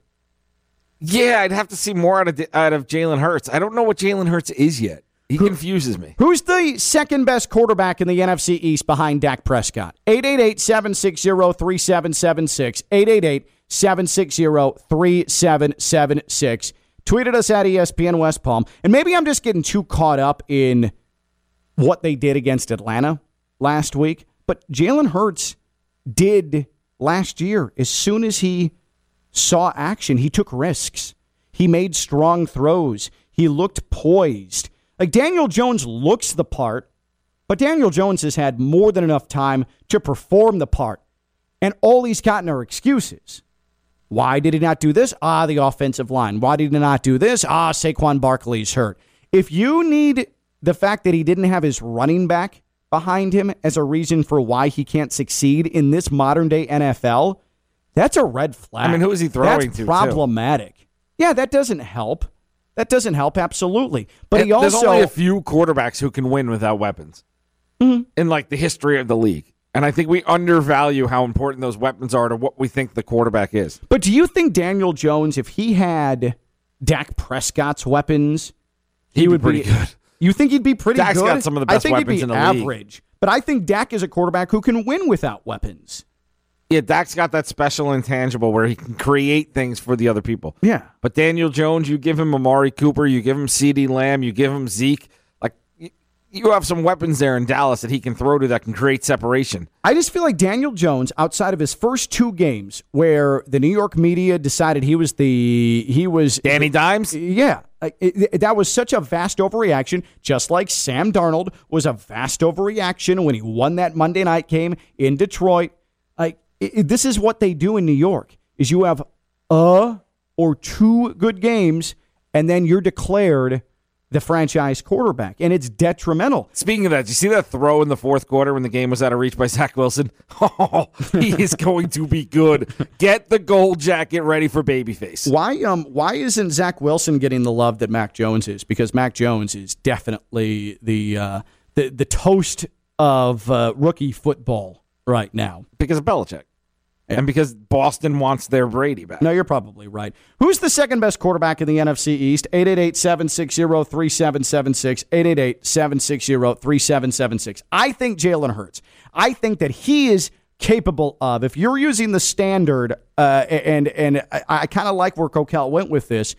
Yeah, I'd have to see more out of out of Jalen Hurts. I don't know what Jalen Hurts is yet. He confuses me. Who's the second best quarterback in the NFC East behind Dak Prescott? 888 760 3776. 888 760 3776. Tweeted us at ESPN West Palm. And maybe I'm just getting too caught up in what they did against Atlanta last week. But Jalen Hurts did last year. As soon as he saw action, he took risks. He made strong throws. He looked poised. Like Daniel Jones looks the part, but Daniel Jones has had more than enough time to perform the part. And all he's gotten are excuses. Why did he not do this? Ah, the offensive line. Why did he not do this? Ah, Saquon Barkley's hurt. If you need the fact that he didn't have his running back behind him as a reason for why he can't succeed in this modern day NFL, that's a red flag. I mean, who is he throwing That's to, too? Problematic. Yeah, that doesn't help. That doesn't help absolutely. But he also There's only a few quarterbacks who can win without weapons Mm-hmm. in like the history of the league. And I think we undervalue how important those weapons are to what we think the quarterback is. But do you think Daniel Jones, if he had Dak Prescott's weapons, he He'd be would pretty good. You think he'd be pretty Dak's good? got some of the I best think he'd be in the league. average. But I think Dak is a quarterback who can win without weapons. Yeah, Dak's got that special intangible where he can create things for the other people. Yeah. But Daniel Jones, you give him Amari Cooper, you give him CeeDee Lamb, you give him Zeke. Like y- you have some weapons there in Dallas that he can throw to that can create separation. I just feel like Daniel Jones, outside of his first two games, where the New York media decided he was the he was Danny Dimes? Yeah, Uh, it- it- that was such a vast overreaction. Just like Sam Darnold was a vast overreaction when he won that Monday night game in Detroit. Like this is what they do in New York: is you have a or two good games, and then you're declared the franchise quarterback, and it's detrimental. Speaking of that, did you see that throw in the fourth quarter when the game was out of reach by Zach Wilson? Oh, he is going to be good. Get the gold jacket ready for babyface. Why um why isn't Zach Wilson getting the love that Mac Jones is? Because Mac Jones is definitely the uh, the the toast of uh, rookie football right now. Because of Belichick. And because Boston wants their Brady back. No, you're probably right. Who's the second best quarterback in the NFC East? 888-760-3776. 888-760-3776. I think Jalen Hurts. I think that he is capable of, if you're using the standard, uh, and and I, I kind of like where Coquel went with this,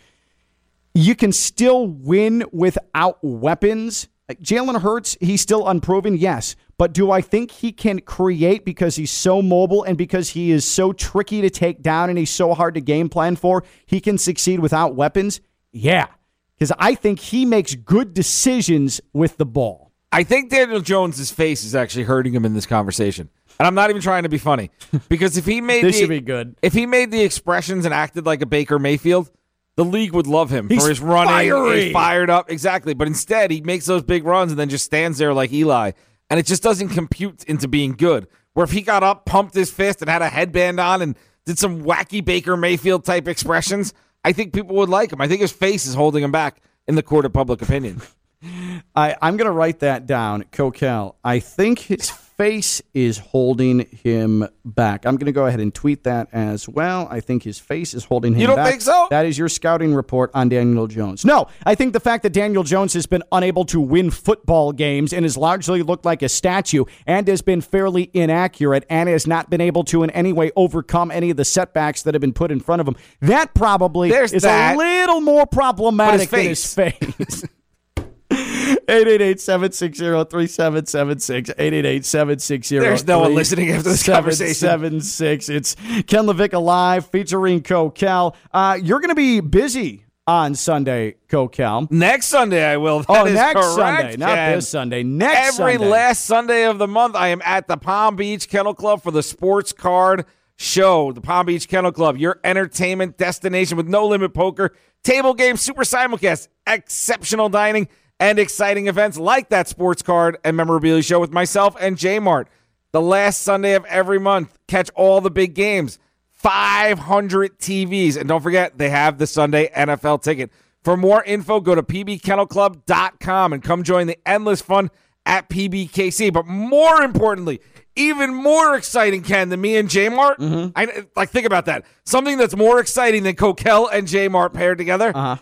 you can still win without weapons. Like, Jalen Hurts, he's still unproven, yes. But do I think he can create because he's so mobile and because he is so tricky to take down and he's so hard to game plan for? He can succeed without weapons? Yeah. Because I think he makes good decisions with the ball. I think Daniel Jones's face is actually hurting him in this conversation. And I'm not even trying to be funny. Because if he made This the, should be good. If he made the expressions and acted like a Baker Mayfield, the league would love him He's for his running. fiery. He's fired up. Exactly. But instead, he makes those big runs and then just stands there like Eli. And it just doesn't compute into being good. Where if he got up, pumped his fist, and had a headband on and did some wacky Baker Mayfield type expressions, I think people would like him. I think his face is holding him back in the court of public opinion. I, I'm going to write that down, Coquel. I think his face is holding him back. I'm going to go ahead and tweet that as well. I think his face is holding him You don't back. think so? That is your scouting report on Daniel Jones. No, I think the fact that Daniel Jones has been unable to win football games and has largely looked like a statue and has been fairly inaccurate and has not been able to in any way overcome any of the setbacks that have been put in front of him, that probably There's is that. a little more problematic But than his his face. 888-760-3776. 888-760. There's no one listening after this conversation. 776. It's Ken LaVicka Live featuring Coquel. Uh, you're going to be busy on Sunday, Coquel. Next Sunday, I will. Oh, That is next correct, Sunday, not Ken. this Sunday. Next Sunday. Every Sunday. last Sunday of the month, I am at the Palm Beach Kennel Club for the Sports Card Show. The Palm Beach Kennel Club, your entertainment destination with no limit poker, table games, super simulcast, exceptional dining, and exciting events like that sports card and memorabilia show with myself and J Mart. The last Sunday of every month, catch all the big games. 500 TVs. And don't forget, they have the Sunday NFL ticket. For more info, go to pbkennelclub.com and come join the endless fun at PBKC. But more importantly, even more exciting, Ken, than me and J Mart. I like think about that. Something that's more exciting than Coquel and J Mart paired together. Uh-huh.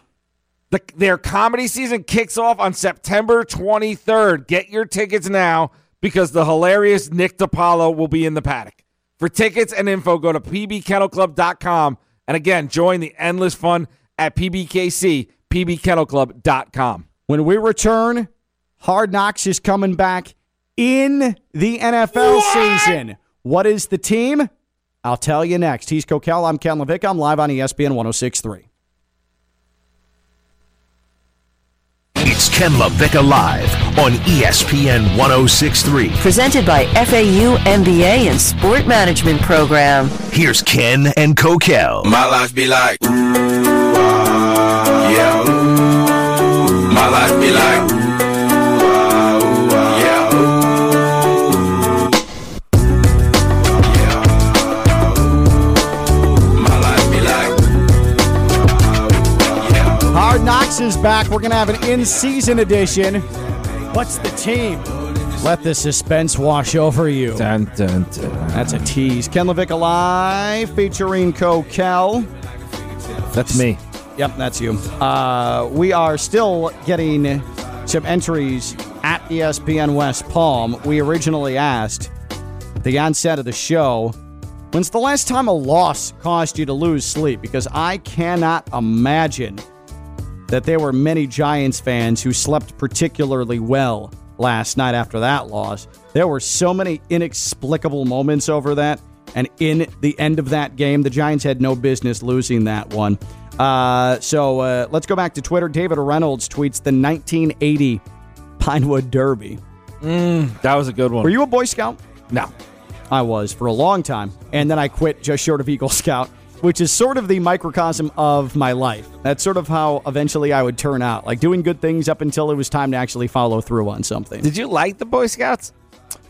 The, their comedy season kicks off on September 23rd. Get your tickets now because the hilarious Nick DiPaolo will be in the paddock. For tickets and info, go to pbkennelclub.com. And again, join the endless fun at PBKC, pbkennelclub.com. When we return, Hard Knocks is coming back in the NFL season. What is the team? I'll tell you next. He's Coquel. I'm Ken LaVicka. I'm live on ESPN 1063. It's Ken LaVicka Live on ESPN 1063. Presented by FAU MBA and Sport Management Program. Here's Ken and Coquel. My life be like, yeah. My life be like, Is back. We're going to have an in season edition. What's the team? Let the suspense wash over you. Dun, dun, dun. That's a tease. Ken LaVicka Live featuring Coquel. That's me. Yep, that's you. Uh, we are still getting some entries at ESPN West Palm. We originally asked the onset of the show, when's the last time a loss caused you to lose sleep? Because I cannot imagine that there were many Giants fans who slept particularly well last night after that loss. There were so many inexplicable moments over that. And in the end of that game, the Giants had no business losing that one. Uh, so uh, let's go back to Twitter. David Reynolds tweets the 1980 Pinewood Derby. That was a good one. Were you a Boy Scout? No. I was for a long time. And then I quit just short of Eagle Scout, which is sort of the microcosm of my life. That's sort of how eventually I would turn out, like doing good things up until it was time to actually follow through on something. Did you like the Boy Scouts?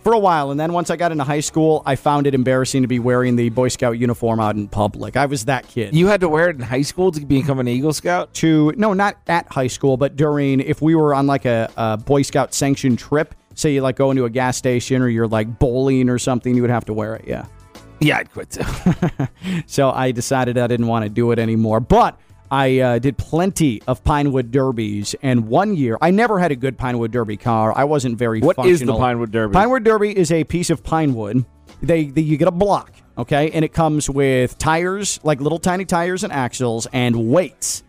For a while. And then once I got into high school, I found it embarrassing to be wearing the Boy Scout uniform out in public. I was that kid. You had to wear it in high school to become an Eagle Scout? to no, not at high school, but during if we were on like a, a Boy Scout sanctioned trip, say you like go into a gas station or you're like bowling or something, you would have to wear it. Yeah. Yeah, I'd quit too. So I decided I didn't want to do it anymore. But I uh, did plenty of Pinewood Derbies, and one year I never had a good Pinewood Derby car. I wasn't very. What is the. Pinewood Derby? Pinewood Derby is a piece of pinewood. They, they you get a block, okay, and it comes with tires, like little tiny tires and axles, and weights.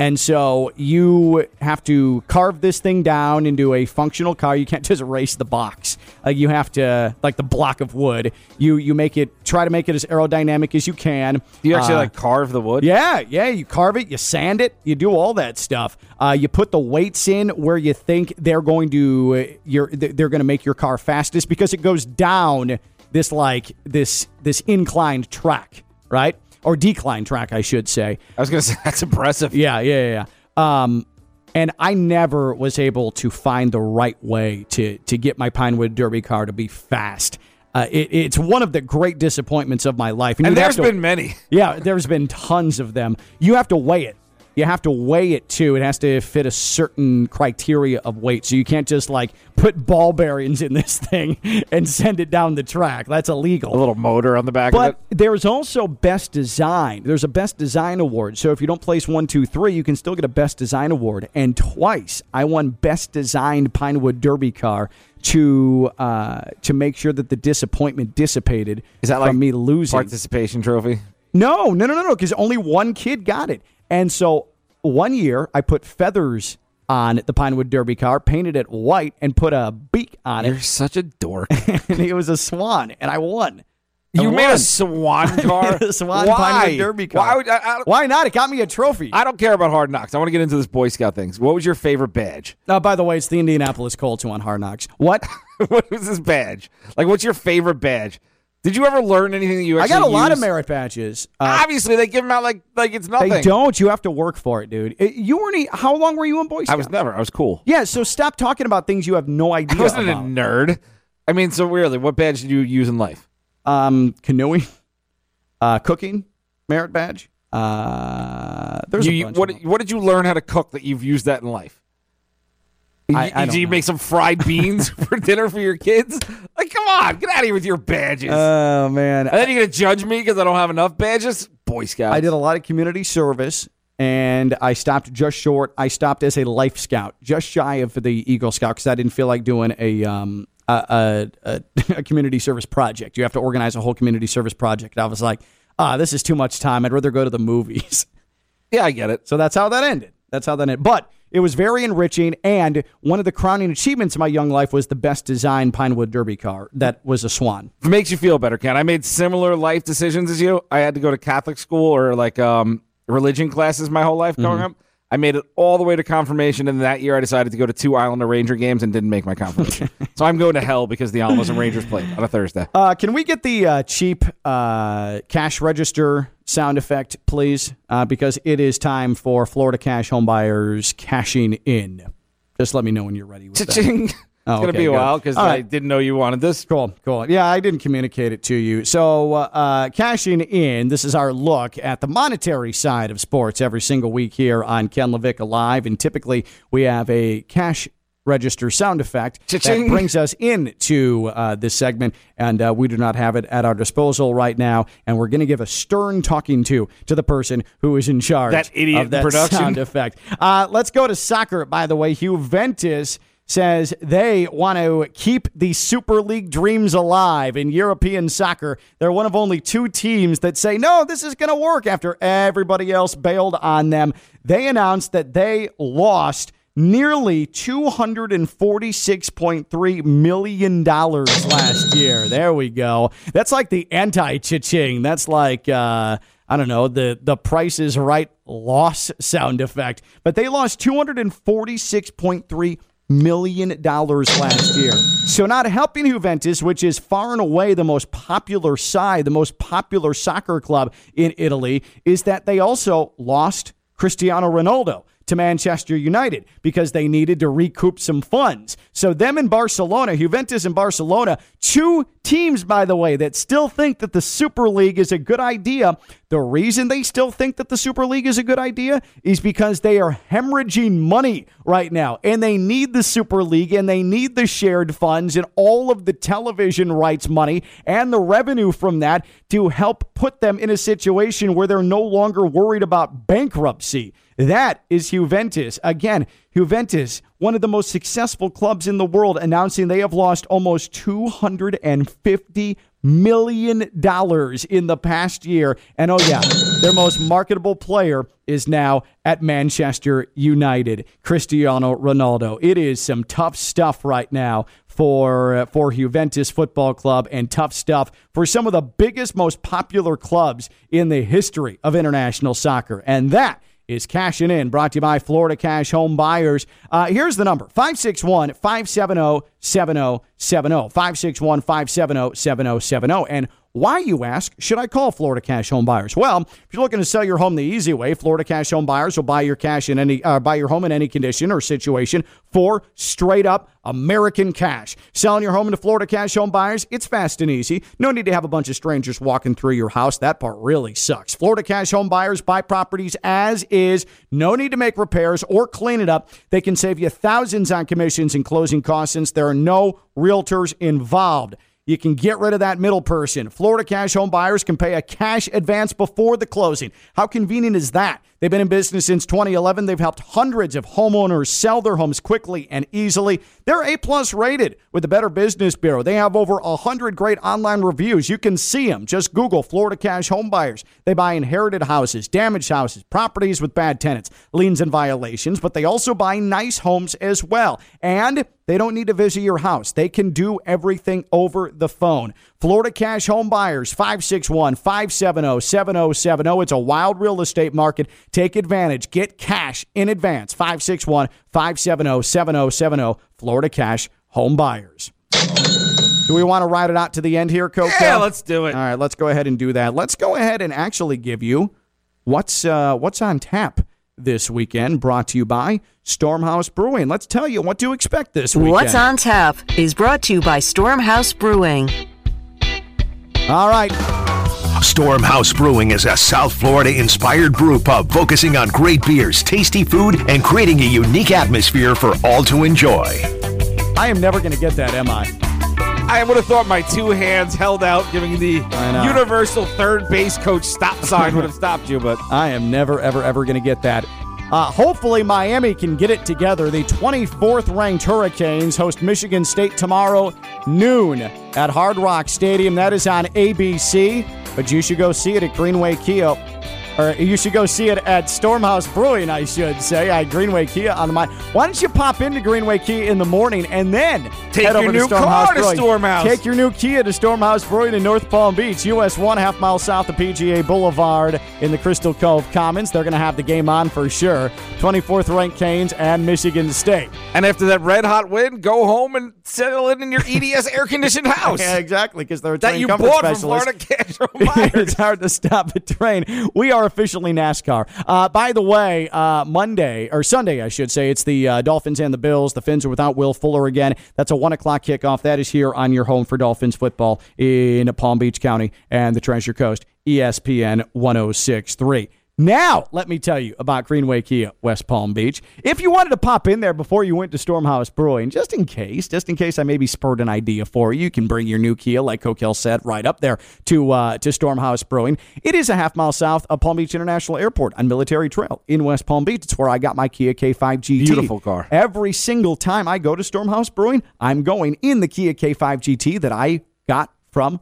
And so you have to carve this thing down into a functional car. You can't just erase the box. Like you have to, like the block of wood. You you make it, try to make it as aerodynamic as you can. You actually Uh, like carve the wood? yeah, yeah. You carve it, you sand it, you do all that stuff. Uh, you put the weights in where you think they're going to you're they're going to make your car fastest because it goes down this like this this inclined track, right? Or decline track, I should say. I was going to say, that's impressive. Yeah, yeah, yeah. Um, and I never was able to find the right way to to get my Pinewood Derby car to be fast. Uh, it, it's one of the great disappointments of my life. And you'd there's to- been many. yeah, there's been tons of them. You have to weigh it. You have to weigh it too. It has to fit a certain criteria of weight. So you can't just like put ball bearings in this thing and send it down the track. That's illegal. A little motor on the back But of it. there's also best design. There's a best design award. So if you don't place one, two, three, you can still get a best design award. And twice I won best designed Pinewood Derby car to uh, to make sure that the disappointment dissipated Is that from like me losing. participation trophy? No, no, no, no, no, because only one kid got it. And so one year I put feathers on the Pinewood Derby car, painted it white, and put a beak on it. You're such a dork. and it was a swan, and I won. I you made a swan car? a swan Why? Pinewood Derby car. Why, would, I, I, Why not? It got me a trophy. I don't care about hard knocks. I want to get into this Boy Scout things. What was your favorite badge? Uh, by the way, it's the Indianapolis Colts who won Hard Knocks. What? what was this badge? Like, what's your favorite badge? Did you ever learn anything that you actually I got a lot of used? merit badges. Uh, Obviously, they give them out like like it's nothing. they don't. You have to work for it, dude. It- you weren't. e- How long were you in Boy Scouts? I was never. I was cool. Yeah. So stop talking about things you have no idea I wasn't about. a nerd. I mean, so really, what badge did you use in life? um, canoeing, uh, cooking, merit badge. Uh, there's You- a you- bunch what of them. what did you learn how to cook that you've used that in life? I- I did don't you know. make some fried beans for dinner for your kids? Like, come on, get out of here with your badges. Oh man, and then you're gonna judge me because I don't have enough badges? Boy Scout. I did a lot of community service, and I stopped just short. I stopped as a Life Scout, just shy of the Eagle Scout, because I didn't feel like doing a um a, a, a, a community service project. You have to organize a whole community service project. I was like, ah, this is too much time. I'd rather go to the movies. Yeah, I get it. So that's how that ended. That's how that ended. But it was very enriching, and one of the crowning achievements of my young life was the best designed Pinewood Derby car that was a Swan. It makes you feel better, Ken. I made similar life decisions as you. I had to go to Catholic school or like um, religion classes my whole life growing up. I made it all the way to confirmation, and that year I decided to go to two Islander Ranger games and didn't make my confirmation. so I'm going to hell because the Islanders and Rangers played on a Thursday. Uh, can we get the uh, cheap uh, cash register sound effect, please? Uh, because it is time for Florida cash homebuyers cashing in. Just let me know when you're ready with that. Cha-ching. It's Oh, going to okay, be a while because I right. didn't know you wanted this. Cool, cool. Yeah, I didn't communicate it to you. So, uh, uh, cashing in, this is our look at the monetary side of sports every single week here on Ken LaVicka Live. And typically, we have a cash register sound effect that Cha-ching. brings us into uh, this segment, and uh, we do not have it at our disposal right now. And we're going to give a stern talking to to the person who is in charge That idiot of that production. sound effect. Uh, let's go to soccer. By the way, Juventus says they want to keep the Super League dreams alive in European soccer. They're one of only two teams that say, no, this is going to work after everybody else bailed on them. They announced that they lost nearly $246.3 million last year. There we go. That's like the anti cha-ching. That's like, uh, I don't know, the, the price is right loss sound effect. But they lost $246.3 million last year. So not helping Juventus, which is far and away the most popular side, the most popular soccer club in Italy, is that they also lost Cristiano Ronaldo to Manchester United because they needed to recoup some funds. So them and Barcelona, Juventus and Barcelona, two teams by the way that still think that the Super League is a good idea. The reason they still think that the Super League is a good idea is because they are hemorrhaging money right now and they need the Super League and they need the shared funds and all of the television rights money and the revenue from that to help put them in a situation where they're no longer worried about bankruptcy. That is Juventus. Again, Juventus, one of the most successful clubs in the world, announcing they have lost almost $250 million dollars in the past year. And oh, yeah, their most marketable player is now at Manchester United, Cristiano Ronaldo. It is some tough stuff right now for uh, for Juventus Football Club and tough stuff for some of the biggest most popular clubs in the history of international soccer. And that is cashing in, brought to you by Florida Cash Home Buyers. Uh, here's the number 561 570 7070. 561 570 7070. And why, you ask, should I call Florida Cash Home Buyers? Well, if you're looking to sell your home the easy way, Florida Cash Home Buyers will buy your cash in any, uh, buy your home in any condition or situation for straight up American cash. Selling your home to Florida Cash Home Buyers, it's fast and easy. No need to have a bunch of strangers walking through your house. That part really sucks. Florida Cash Home Buyers buy properties as is. No need to make repairs or clean it up. They can save you thousands on commissions and closing costs since there are no realtors involved. You can get rid of that middle person. Florida Cash Home Buyers can pay a cash advance before the closing. How convenient is that? They've been in business since 2011. They've helped hundreds of homeowners sell their homes quickly and easily. They're A plus rated with the Better Business Bureau. They have over 100 great online reviews. You can see them. Just Google Florida Cash Home Buyers. They buy inherited houses, damaged houses, properties with bad tenants, liens and violations, but they also buy nice homes as well. And they don't need to visit your house. They can do everything over the phone. Florida Cash Home Buyers, 561 570 7070. It's a wild real estate market. Take advantage. Get cash in advance. 561 570 7070. Florida Cash Home Buyers. Do we want to ride it out to the end here, Coco? Yeah, let's do it. All right, let's go ahead and do that. Let's go ahead and actually give you what's uh, what's on tap this weekend. Brought to you by Stormhouse Brewing. Let's tell you what to expect this weekend. What's on tap is brought to you by Stormhouse Brewing. All right. Stormhouse Brewing is a South Florida inspired brew pub focusing on great beers, tasty food, and creating a unique atmosphere for all to enjoy. I am never going to get that, am I? I would have thought my two hands held out, giving the universal third base coach stop sign would have stopped you, but I am never, ever, ever going to get that. Uh, hopefully, Miami can get it together. The 24th ranked Hurricanes host Michigan State tomorrow noon at Hard Rock Stadium. That is on ABC, but you should go see it at Greenway Kia. Or you should go see it at Stormhouse Brewing, I should say, at Greenway Kia on the mind. Why don't you pop into Greenway Kia in the morning and then Take head your over new to Stormhouse car to Stormhouse. Take your new Kia to Stormhouse Brewing in North Palm Beach, US one half mile south of PGA Boulevard in the Crystal Cove Commons. They're going to have the game on for sure. 24th ranked Canes and Michigan State. and after that red hot win, go home and settle in in your EDS air conditioned house Yeah, exactly, because they're a that you bought from. Florida Cash oh it's hard to stop a train. We are officially NASCAR. Uh, by the way, uh, Monday or Sunday, I should say, it's the uh, Dolphins and the Bills. The Fins are without Will Fuller again. That's a one o'clock kickoff. That is here on your home for Dolphins football in Palm Beach County and the Treasure Coast. ESPN 1063. Now, let me tell you about Greenway Kia, West Palm Beach. If you wanted to pop in there before you went to Stormhouse Brewing, just in case, just in case I maybe spurred an idea for you, you can bring your new Kia, like Coquel said, right up there to uh, to Stormhouse Brewing. It is a half mile south of Palm Beach International Airport on Military Trail in West Palm Beach. It's where I got my Kia K5 GT. Beautiful car. Every single time I go to Stormhouse Brewing, I'm going in the Kia K5 GT that I got from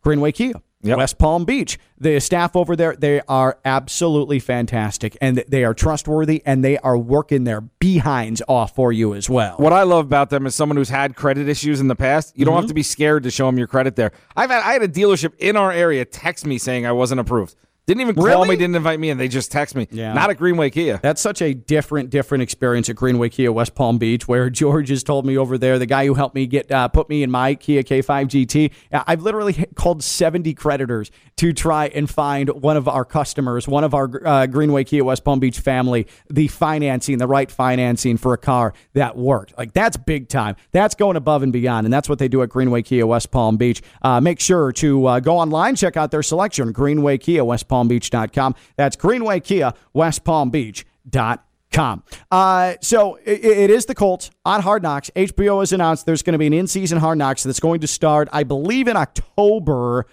Greenway Kia. Yep. West Palm Beach. The staff over there, they are absolutely fantastic and they are trustworthy and they are working their behinds off for you as well. What I love about them is someone who's had credit issues in the past. You don't Mm-hmm. have to be scared to show them your credit there. I've had I had a dealership in our area text me saying I wasn't approved. Didn't even call Really? me, didn't invite me, and they just text me. Yeah. Not at Greenway Kia. That's such a different, different experience at Greenway Kia West Palm Beach, where George has told me over there, the guy who helped me get uh, put me in my Kia K5 GT. uh, I've literally called 70 creditors to try and find one of our customers, one of our uh, Greenway Kia West Palm Beach family, the financing, the right financing for a car that worked. Like that's big time. That's going above and beyond, and that's what they do at Greenway Kia West Palm Beach. Uh, make sure to uh, go online, check out their selection, Greenway Kia West Palm Beach.com. That's Greenway Kia West Palm Beach.com. Uh, so it, it is the Colts on Hard Knocks. HBO has announced there's going to be an in-season Hard Knocks that's going to start, I believe, in October.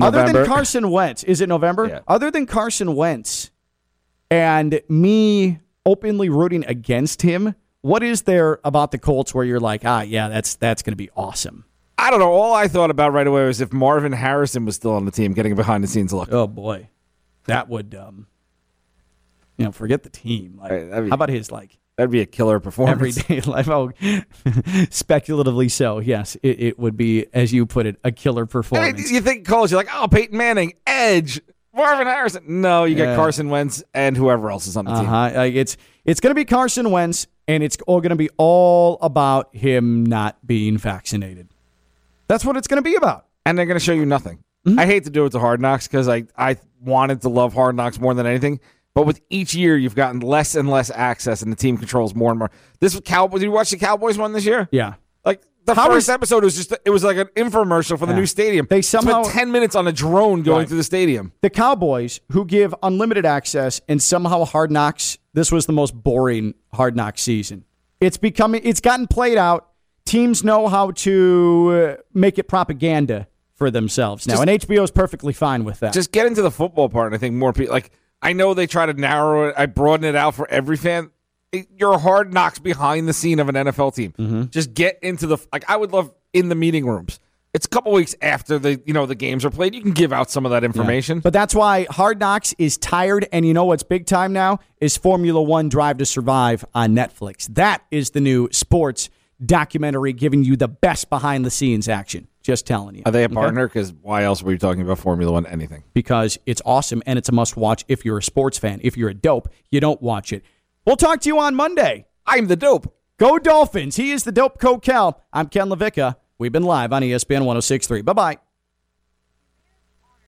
Other than Carson Wentz, is it November? Yeah. Other than Carson Wentz and me openly rooting against him, what is there about the Colts where you're like, ah, yeah, that's that's going to be awesome? I don't know. All I thought about right away was if Marvin Harrison was still on the team, getting a behind the scenes look. Oh boy, that would um, you know, forget the team. Like, Right, be- how about his like That'd be a killer performance. everyday life? Oh, speculatively so. Yes, it, it would be, as you put it, a killer I performance. mean, you think Colts, you're like, oh, Peyton Manning, Edge, Marvin Harrison. No, you get Carson Wentz and whoever else is on the Uh team. Like it's it's going to be Carson Wentz, and it's all going to be all about him not being vaccinated. That's what it's going to be about. and they're going to show you nothing. Mm-hmm. I hate to do it to Hard Knocks because I, I wanted to love Hard Knocks more than anything. But with each year, you've gotten less and less access, and the team controls more and more. This Cowboys. Did you watch the Cowboys one this year? Yeah. Like the How first is- episode was just it was like an infomercial for the Yeah. new stadium. They somehow- spent ten minutes on a drone going Right. through the stadium. The Cowboys, who give unlimited access, and somehow Hard Knocks. This was the most boring Hard Knocks season. It's becoming. It's gotten played out. Teams know how to uh, make it propaganda for themselves now, Just- and HBO is perfectly fine with that. Just get into the football part, and I think more people like. I know they try to narrow it. I broaden it out for every fan. It- You're Hard Knocks behind the scene of an NFL team. Mm-hmm. Just get into the like. I would love in the meeting rooms. It's a couple weeks after the you know the games are played. You can give out some of that information. But that's why Hard Knocks is tired, and you know what's big time now is Formula One Drive to Survive on Netflix. That is the new sports documentary giving you the best behind the scenes action. Just telling you. Are they a partner? Because why else were you talking about Formula One? Anything? Because it's awesome and it's a must watch if you're a sports fan. If you're a dope, you don't watch it. We'll talk to you on Monday. I'm the dope. Go Dolphins. He is the dope Coquel. I'm Ken LaVicka. We've been live on ESPN 1063. Bye bye.